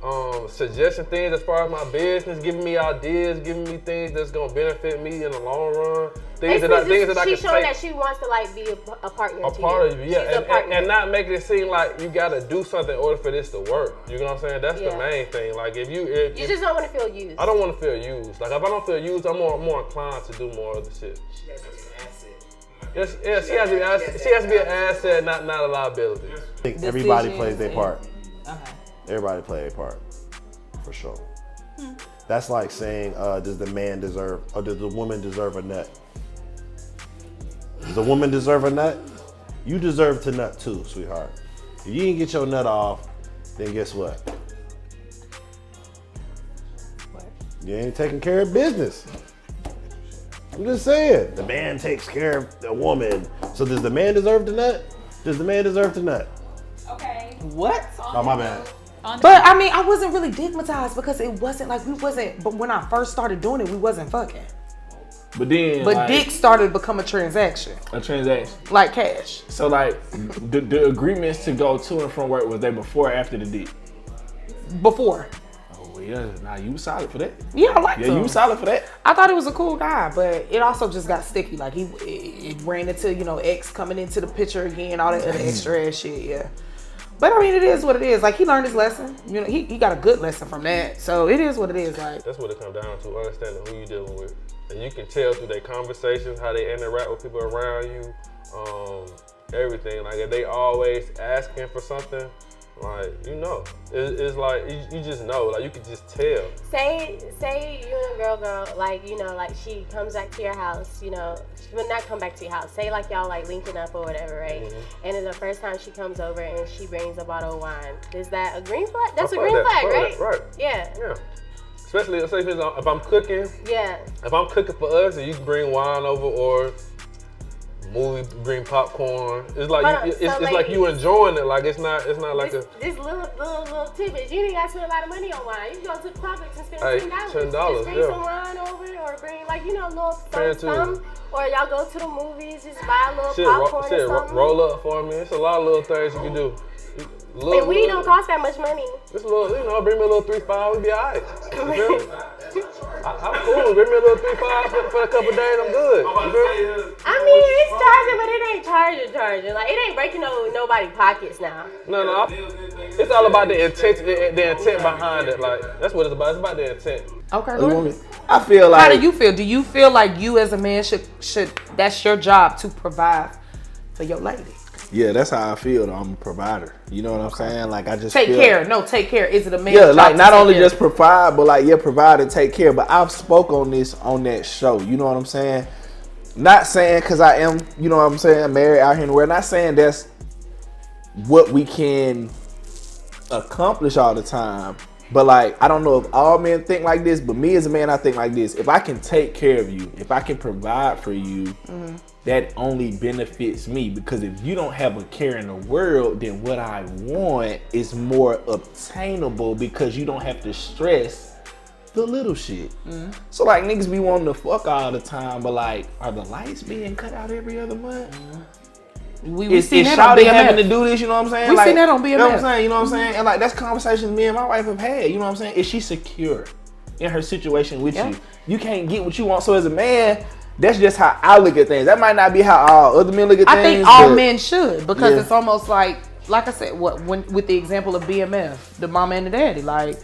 um, suggesting things as far as my business, giving me ideas, giving me things that's gonna benefit me in the long run. Things that I, things that I can she's can showing take that she wants to like be a, a partner. a to part you. of yeah, She's a and, and, partner. and not making it seem like you gotta do something in order for this to work. You know what I'm saying? That's Yeah. the main thing. Like if you, if, you if- just don't want to feel used. I don't want to feel used. Like if I don't feel used, I'm more more inclined to do more other shit. Yes, yeah, she has to be asset. She has to be an asset, not not a liability. I think everybody plays their part. Okay. Everybody play a part, for sure. That's like saying, uh, does the man deserve, or does the woman deserve a nut? Does the woman deserve a nut? You deserve to nut too, sweetheart. If you didn't get your nut off, then guess what? What? You ain't taking care of business. I'm just saying, the man takes care of the woman. So does the man deserve to nut? Does the man deserve to nut? Okay. What? Oh my bad. But I mean, I wasn't really digmatized because it wasn't like we wasn't. But when I first started doing it, we wasn't fucking. But then, But like, dick started to become a transaction, a transaction. like cash. So like, the, the agreements to go to and from work was they before or after the dick? Before. Well, yeah, nah, you was solid for that. Yeah, I like Yeah, him. you was solid for that. I thought he was a cool guy, but it also just got sticky. Like he it, it ran into you know X coming into the picture again, all that other mm-hmm. extra ass shit. Yeah, but I mean it is what it is. Like he learned his lesson. You know he, he got a good lesson from that. So it is what it is. Like That's what it comes down to, understanding who you're dealing with. And you can tell through their conversations, how they interact with people around you, um, everything. Like if they always asking for something, like you know, it, it's like you, you just know, like you can just tell. Say, say you and a girl, girl, like you know, like she comes back to your house, you know, she would not come back to your house. Say like y'all like linking up or whatever, right? Mm-hmm. And it's the first time she comes over and she brings a bottle of wine. Is that a green flag? That's I a green that, flag, right? that, right. Yeah, Yeah. Especially say if if I'm cooking, yeah. if I'm cooking for us and you bring wine over or movie bring popcorn, it's like Hold you, it's, so it's like you enjoying it. Like it's not it's not like this, a this little little little tidbit. You ain't got to spend a lot of money on wine. You can go to the Publix and spend Hey, ten dollars. $10, Just bring yeah. some wine over, or bring like you know, a little some, or y'all go to the movies, just buy a little shit, ro- popcorn shit or ro- something. roll up for me. It's a lot of little things you can do. Little, and weed don't cost that much money. Just a little, you know, bring me a little three five, we be alright. You feel me? I, I'm cool. Give me a little three five for, for a couple days. I'm good. You feel me? I mean, it's charging, but it ain't charging, charging. Like it ain't breaking no nobody pockets now. No, no. I- It's all about the intent, the, the intent behind it. Like that's what it's about. It's about the intent. Okay, You go want ahead. me- I feel like. How do you feel? Do you feel like you as a man should should that's your job to provide for your lady? Yeah, that's how I feel. Though. I'm a provider. You know what I'm saying? Like I just Take feel, care. No, take care. Is it a man? Yeah, like not only just provide, but like yeah, provide and take care. But I've spoke on this on that show. You know what I'm saying? Not saying because I am, you know what I'm saying, married out here and where. Not saying that's what we can accomplish all the time. But like, I don't know if all men think like this, but me as a man, I think like this. If I can take care of you, if I can provide for you, that only benefits me because if you don't have a care in the world, then what I want is more obtainable because you don't have to stress the little shit. So like niggas be wanting to fuck all the time, but like, are the lights being cut out every other month? We, we Is, seen is Shawty BMF. having to do this? You know what I'm saying? We seen that on You know what I'm saying? You know what I'm saying? And like that's conversations me and my wife have had. You know what I'm saying? Is she secure in her situation with Yeah. you? You can't get what you want. So as a man, that's just how I look at things. That might not be how all other men look at I things. I think all men should because Yeah. it's almost like, like I said, what when with the example of BMF, the mama and the daddy, like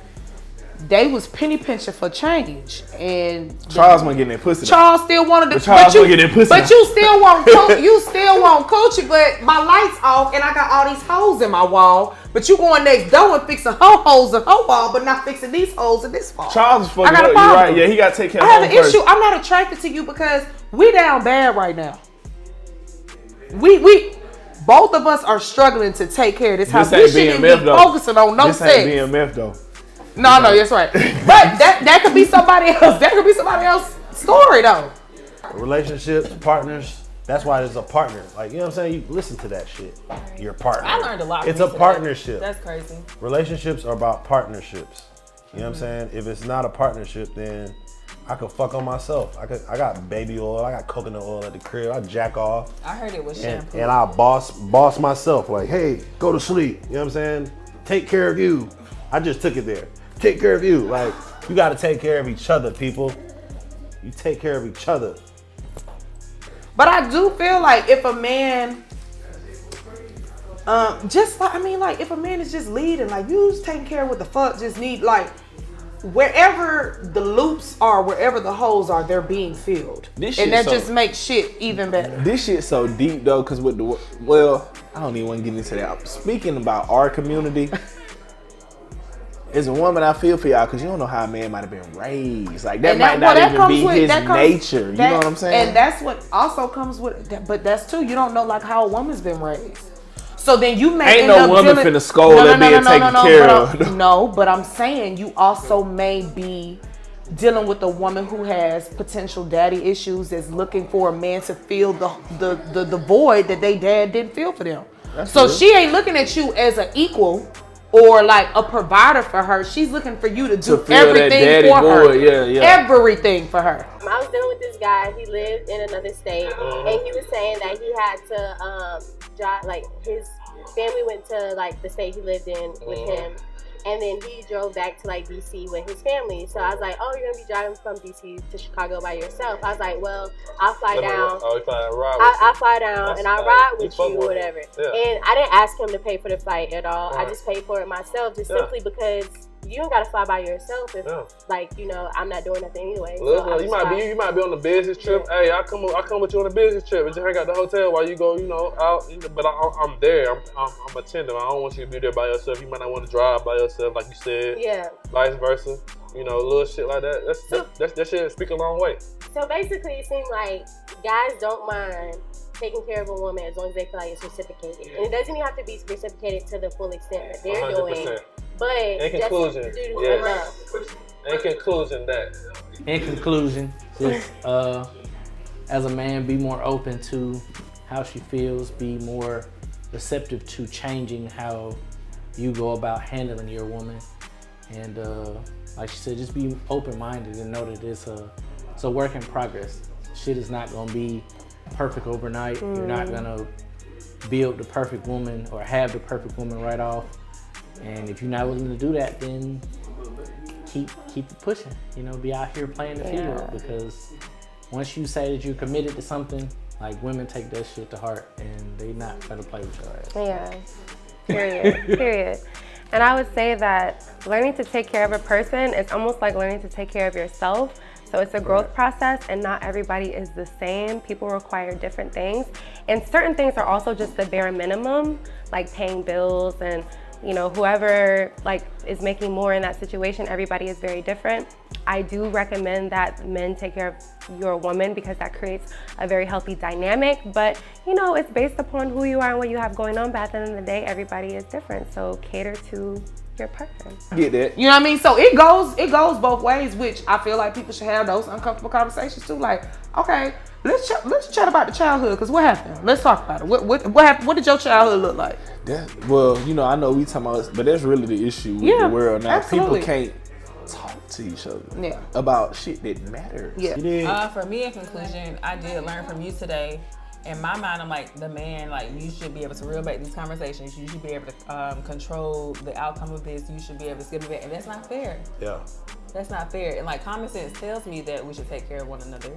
they was penny pinching for change, and Charles wasn't getting that pussy. Charles still wanted to, But Charles but you, that pussy. but though. you still want, co- you still want coochie, but my lights off and I got all these holes in my wall. But you going next door and fixing her holes in her wall, but not fixing these holes in this wall. Charles is fucking I got a up. You're problem. right. Yeah, he got to take care I have an first. issue. I'm not attracted to you because we down bad right now. We we both of us are struggling to take care of this house. This We shouldn't BMF be though. focusing on no this sex. ain't BMF though. No, no, that's right. But that that could be somebody else. That could be somebody else's story though. Relationships, partners. That's why there's a partner. Like you know what I'm saying. You listen to that shit. You're a partner. I learned a lot. It's a you today. partnership. That's crazy. Relationships are about partnerships. You know what I'm saying? If it's not a partnership, then I could fuck on myself. I could. I got baby oil. I got coconut oil at the crib. I jack off. I heard it was and, shampoo. and I boss boss myself like, hey, go to sleep. You know what I'm saying? Take care of you. I just took it there. Take care of you. Like you got to take care of each other, people. You take care of each other. But I do feel like if a man, um, just like I mean, like if a man is just leading, like you just taking care of what the fuck just need, like wherever the loops are, wherever the holes are, they're being filled, This shit and that so- just makes shit even better. This shit's so deep though, cause with the well, I don't even want to get into that. Speaking about our community, as a woman, I feel for y'all because you don't know how a man might have been raised. Like that And might well, not even be with- his comes- nature. You know what I'm saying? And that's what also comes with. But that's too. You don't know like how a woman's been raised. So then you may Ain't end no up woman dealing- finna scold that being taken care but of. No, but I'm saying you also may be dealing with a woman who has potential daddy issues that's looking for a man to fill the the the, the void that they dad didn't fill for them. That's so real. she ain't looking at you as an equal or like a provider for her. She's looking for you to do To everything daddy for her. yeah, yeah. Everything for her. I was dealing with this guy. He lived in another state, Uh-huh. and he was saying that he had to um, drive. Like his family went to like the state he lived in with Uh-huh. him, And then he drove back to like DC with his family. So I was like, "Oh, you're gonna be driving from DC to Chicago by yourself?" I was like, "Well, I'll fly Let down. Oh, you fly ride with I, you. I fly down That's and I tight. ride with you, whatever." Yeah. And I didn't ask him to pay for the flight at all. I just paid for it myself, just Yeah. simply because you don't gotta fly by yourself if, Yeah. like, you know, I'm not doing nothing anyway. So Look, I you might fly. be you might be on a business trip. Hey, I come I come with you on a business trip. But you hang out the hotel while you go, you know, out. But I, I'm there. I'm, I'm I'm attending. I don't want you to be there by yourself. You might not want to drive by yourself, like you said. Yeah. Vice versa. You know, little shit like that. That's that, that's that shit speak a long way. So basically, it seems like guys don't mind taking care of a woman as long as they feel like it's reciprocated. And it doesn't even have to be reciprocated to the full extent that they're doing. 100%. But In conclusion, do yes. In conclusion, that In conclusion, just uh, as a man, be more open to how she feels. Be more receptive to changing how you go about handling your woman. And uh, like she said, just be open-minded and know that it's a it's a work in progress. Shit is not gonna be perfect overnight. You're not Mm. gonna build the perfect woman or have the perfect woman right off. And if you're not willing to do that, then keep keep pushing. You know, be out here playing the field because once you say that you're committed to something, like women take that shit to heart and they not gonna play with your ass. Yeah. Period. Period. And I would say that learning to take care of a person is almost like learning to take care of yourself. So it's a growth process, and not everybody is the same. People require different things, and certain things are also just the bare minimum, like paying bills and you know whoever like is making more in that situation. Everybody is very different. I do recommend that men take care of your woman because that creates a very healthy dynamic. But you know, it's based upon who you are and what you have going on. But at the end of the day, everybody is different. So cater to your partner. Get that. You know what I mean? So it goes it goes both ways, which I feel like people should have those uncomfortable conversations too. Like, okay, let's ch- let's chat about the childhood because what happened? Let's talk about it. What what what happened? What did your childhood look like? That, well, you know, I know we talking about, but that's really the issue with Yeah, the world now. absolutely. People can't talk to each other Yeah. about shit that matters. Uh, for me, in conclusion, I did learn from you today. In my mind, I'm like the man. Like you should be able to reel back these conversations. You should be able to um, control the outcome of this. You should be able to skip it, and that's not fair. Yeah. That's not fair. And like common sense tells me that we should take care of one another.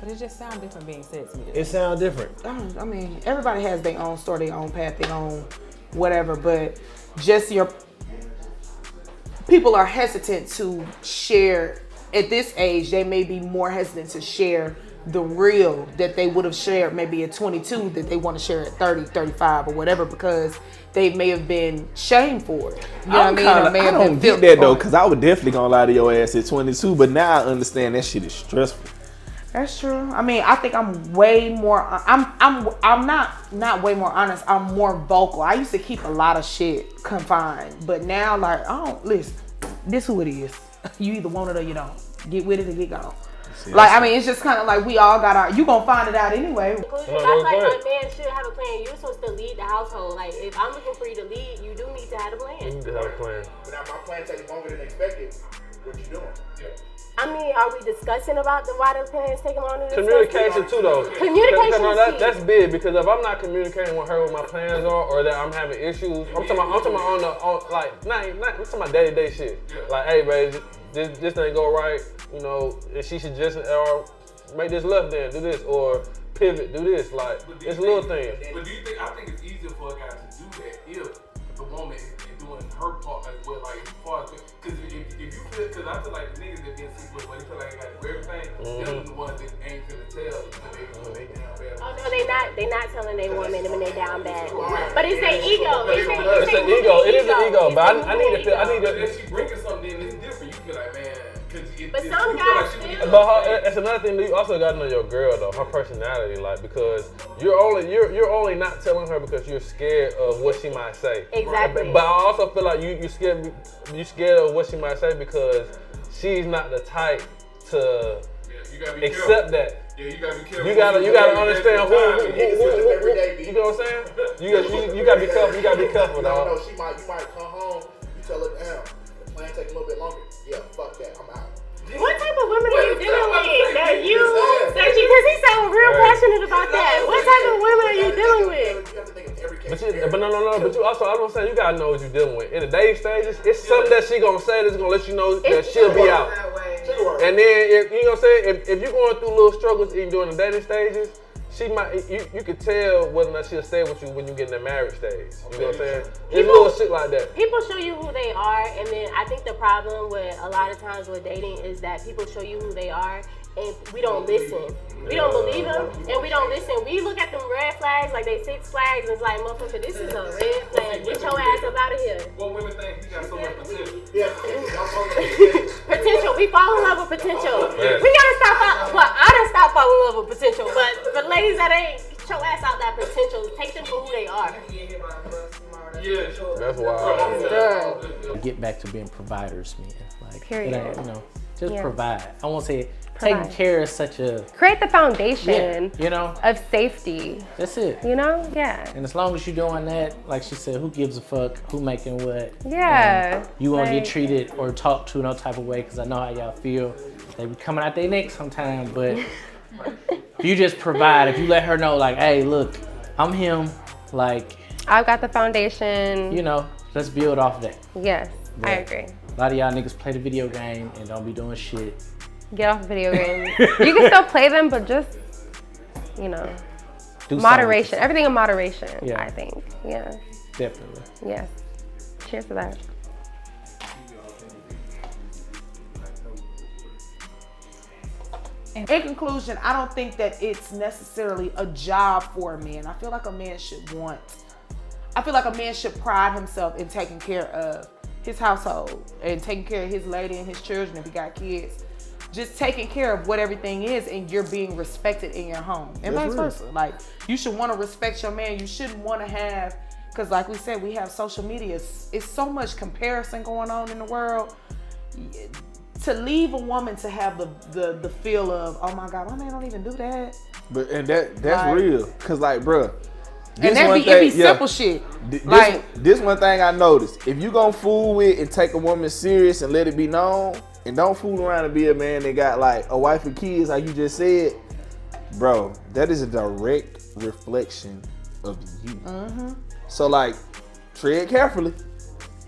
But it just sounds different being said to me. It sounds different. I mean, everybody has their own story, their own path, their own whatever, but just your people are hesitant to share at this age, they may be more hesitant to share the real that they would have shared maybe at 22 that they want to share at 30, 35 or whatever because they may have been shamed for it. You know I'm what I mean? Kinda, may I have don't been get that though, because I would definitely gonna lie to your ass at 22, but now I understand that shit is stressful. That's true. I mean, I think I'm way more. I'm I'm I'm not not way more honest. I'm more vocal. I used to keep a lot of shit confined, but now like I don't listen. This who it is. You either want it or you don't. Get with it or get gone. Like I mean, it's just kind of like we all got our. You gonna find it out anyway. Conclusion, I feel like a man should have a plan. You're supposed to lead the household. Like if I'm looking for you to lead, you do need to have a plan. You need to have a plan. But now my plan takes longer than expected. What you doing? I mean, are we discussing about the why the plan is taking longer than Communication expected? too, though. Communication Cause, no, is that, key. that's big because if I'm not communicating with her what my plans are, or that I'm having issues, I'm talking about, I'm talking about on the on like not not I'm talking about day to day shit. Like, hey, babe, this this ain't go right. You know, and she should just or make this left then, do this, or pivot, do this. Like, it's little things. But do you think I think it's easier for a guy to do that if the woman is doing her part as well, like as far as because if, if you feel because I feel like the niggas that been sleep with, they feel like they got to do everything. They're mm-hmm. the ones that ain't finna tell when they mm-hmm. when they down bad. Oh no, they not. They not telling their woman when they down bad. But it's their ego. It's their It's it's an their ego. It is an ego, but I, I need to feel. I need to. if she bringing something, then it's different. You feel like man, because it, But it, some guys like she But her, it's another thing. You also got to know your girl though, her personality, like because you're only you're you're only not telling her because you're scared of what she might say. Exactly. But I also feel like you you scared you scared of what she might say because she's not the type to you gotta be accept careful. that. Yeah, you gotta be careful. You gotta you gotta understand who, who, who, who, who, every day, who you know what I'm saying? You got you, you gotta be careful. You gotta be careful, No, no, she might, you might come home, you tell her, damn, the plan take a little bit longer. Yeah, fuck that, I'm out. What type of women are you dealing with? That you Just searching? Because he sound real Right. passionate about that. What type of women are you dealing with? But, you, but no, no, no. But you also, I don't saying? You gotta know what you're dealing with. In the dating stages, it's something that she gonna say that's gonna let you know that she'll be out. And then if you know what I'm saying, if, if you're going through little struggles even during the dating stages, she might you, you could tell whether or not she'll stay with you when you get in the marriage stage. You know what I'm saying? People- little shit like that. People show you who they are, and then I think the problem with a lot of times with dating is that people show you who they are, and we don't listen. We don't believe them, and we don't listen. We look at them red flags like they six flags, and it's like, motherfucker, this is a red flag. Get your ass up out of here. Well, women think he got so much potential. Yeah. potential. We fall in love with potential. We gotta stop. Out, well, I done stop falling in love with potential, but for ladies that ain't, get your ass out that potential. Take them for who they are. Yeah. That's why. Get back to being providers, man. Like, Period. it you know, just Yeah. provide. I won't say Provide. taking care is such a Create the foundation Yeah, you know. of safety. That's it. You know? Yeah. And as long as you're doing that, like she said, who gives a fuck? Who making what? Yeah, you won't like- get treated or talked to no type of way because I know how y'all feel. They be coming out their neck sometime, but if you just provide, if you let her know, like, hey, look, I'm him, like, I've got the foundation. you know, let's build off that. Yes, I agree. A lot of y'all niggas play the video game and don't be doing shit. Get off video games. you can still play them, but just, you know, Do something. moderation. Everything in moderation, Yeah. I think. Yeah. Definitely. Yes. Cheers to that. In conclusion, I don't think that it's necessarily a job for a man. I feel like a man should want. I feel like a man should pride himself in taking care of his household and taking care of his lady and his children if he got kids. Just taking care of what everything is, and you're being respected in your home, and That's vice real. versa. Like you should want to respect your man. You shouldn't want to have, because like we said, we have social media. It's, it's so much comparison going on in the world to leave a woman to have the the, the feel of oh my god my man don't even do that But and that that's Like- real, cause like, bruh. and that be it be simple shit This, like this one thing I noticed. If you gonna fool with and take a woman serious and let it be known, and don't fool around and be a man that got like a wife and kids, like you just said, bro, that is a direct reflection of you. mm-hmm. So like, tread carefully.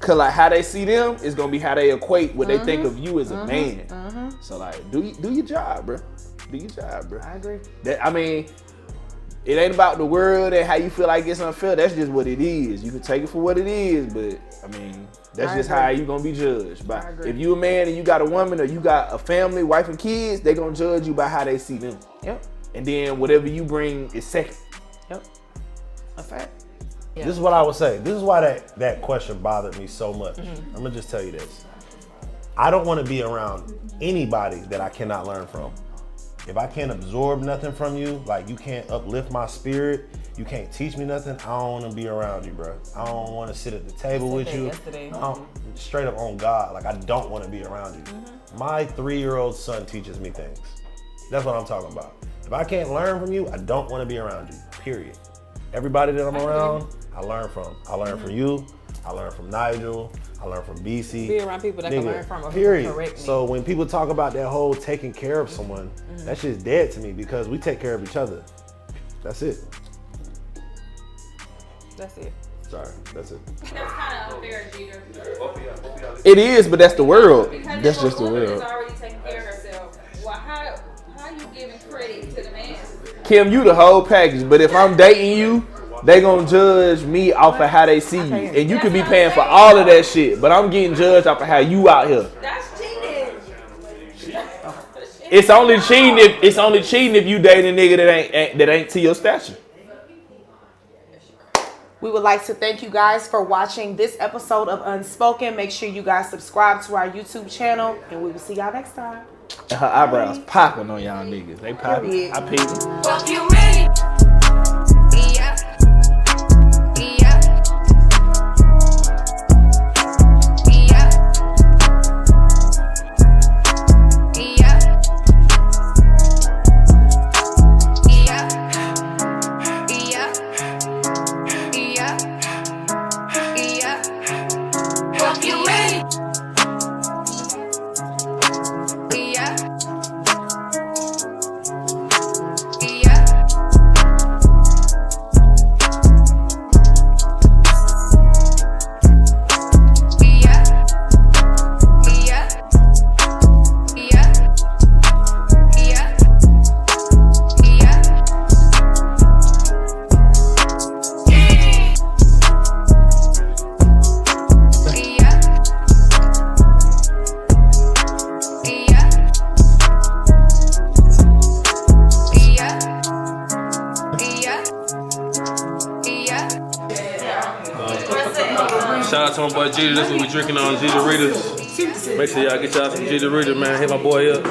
Cause like how they see them is gonna be how they equate what they think Mhm. of you as a Mhm. man. Mhm. So like, do do your job, bro. Do your job, bro. I agree. That I mean, it ain't about the world and how you feel like it's unfair. That's just what it is. You can take it for what it is, but I mean, that's I just agree. how you gonna be judged. By if you a man and you got a woman or you got a family, wife and kids, they gonna judge you by how they see them. Yep. And then whatever you bring is second. Yep. A fact. This is what I would say. This is why that, that question bothered me so much. Mhm. I'm gonna just tell you this. I don't want to be around anybody that I cannot learn from. If I can't absorb nothing from you, like you can't uplift my spirit, you can't teach me nothing, I don't want to be around you, bro. I don't want to sit at the table with you. yesterday. Don't- straight up on God, like I don't want to be around you. Mm-hmm. My three-year-old son teaches me things. That's what I'm talking about. If I can't learn from you, I don't want to be around you. Period. Everybody that I'm around, I learn from. I learn from mm-hmm. you. I learn from Nigel. I learn from BC. Be around people that can learn from or Period. correct me. So when people talk about that whole taking care of mm-hmm. someone, Mhm. that shit's dead to me because we take care of each other. That's it. That's it. Sorry, that's it. That's kind of unfair, Jeter. It is, but that's the world. Because That's just the world. already taking care of herself, well, how how you giving credit to the man? Kim, you the whole package. But if I'm dating you, they gonna judge me off of how they see you, and you could be paying for all of that shit. But I'm getting judged off of how you out here. That's cheating. It's only cheating if it's only cheating if you date a nigga that ain't, ain't that ain't to your stature. We would like to thank you guys for watching this episode of Unspoken. Make sure you guys subscribe to our YouTube channel, and we will see y'all next time. Her eyebrows popping on y'all niggas. They popping. Period. I peeped. Jeter Readers, man. Hit my boy up.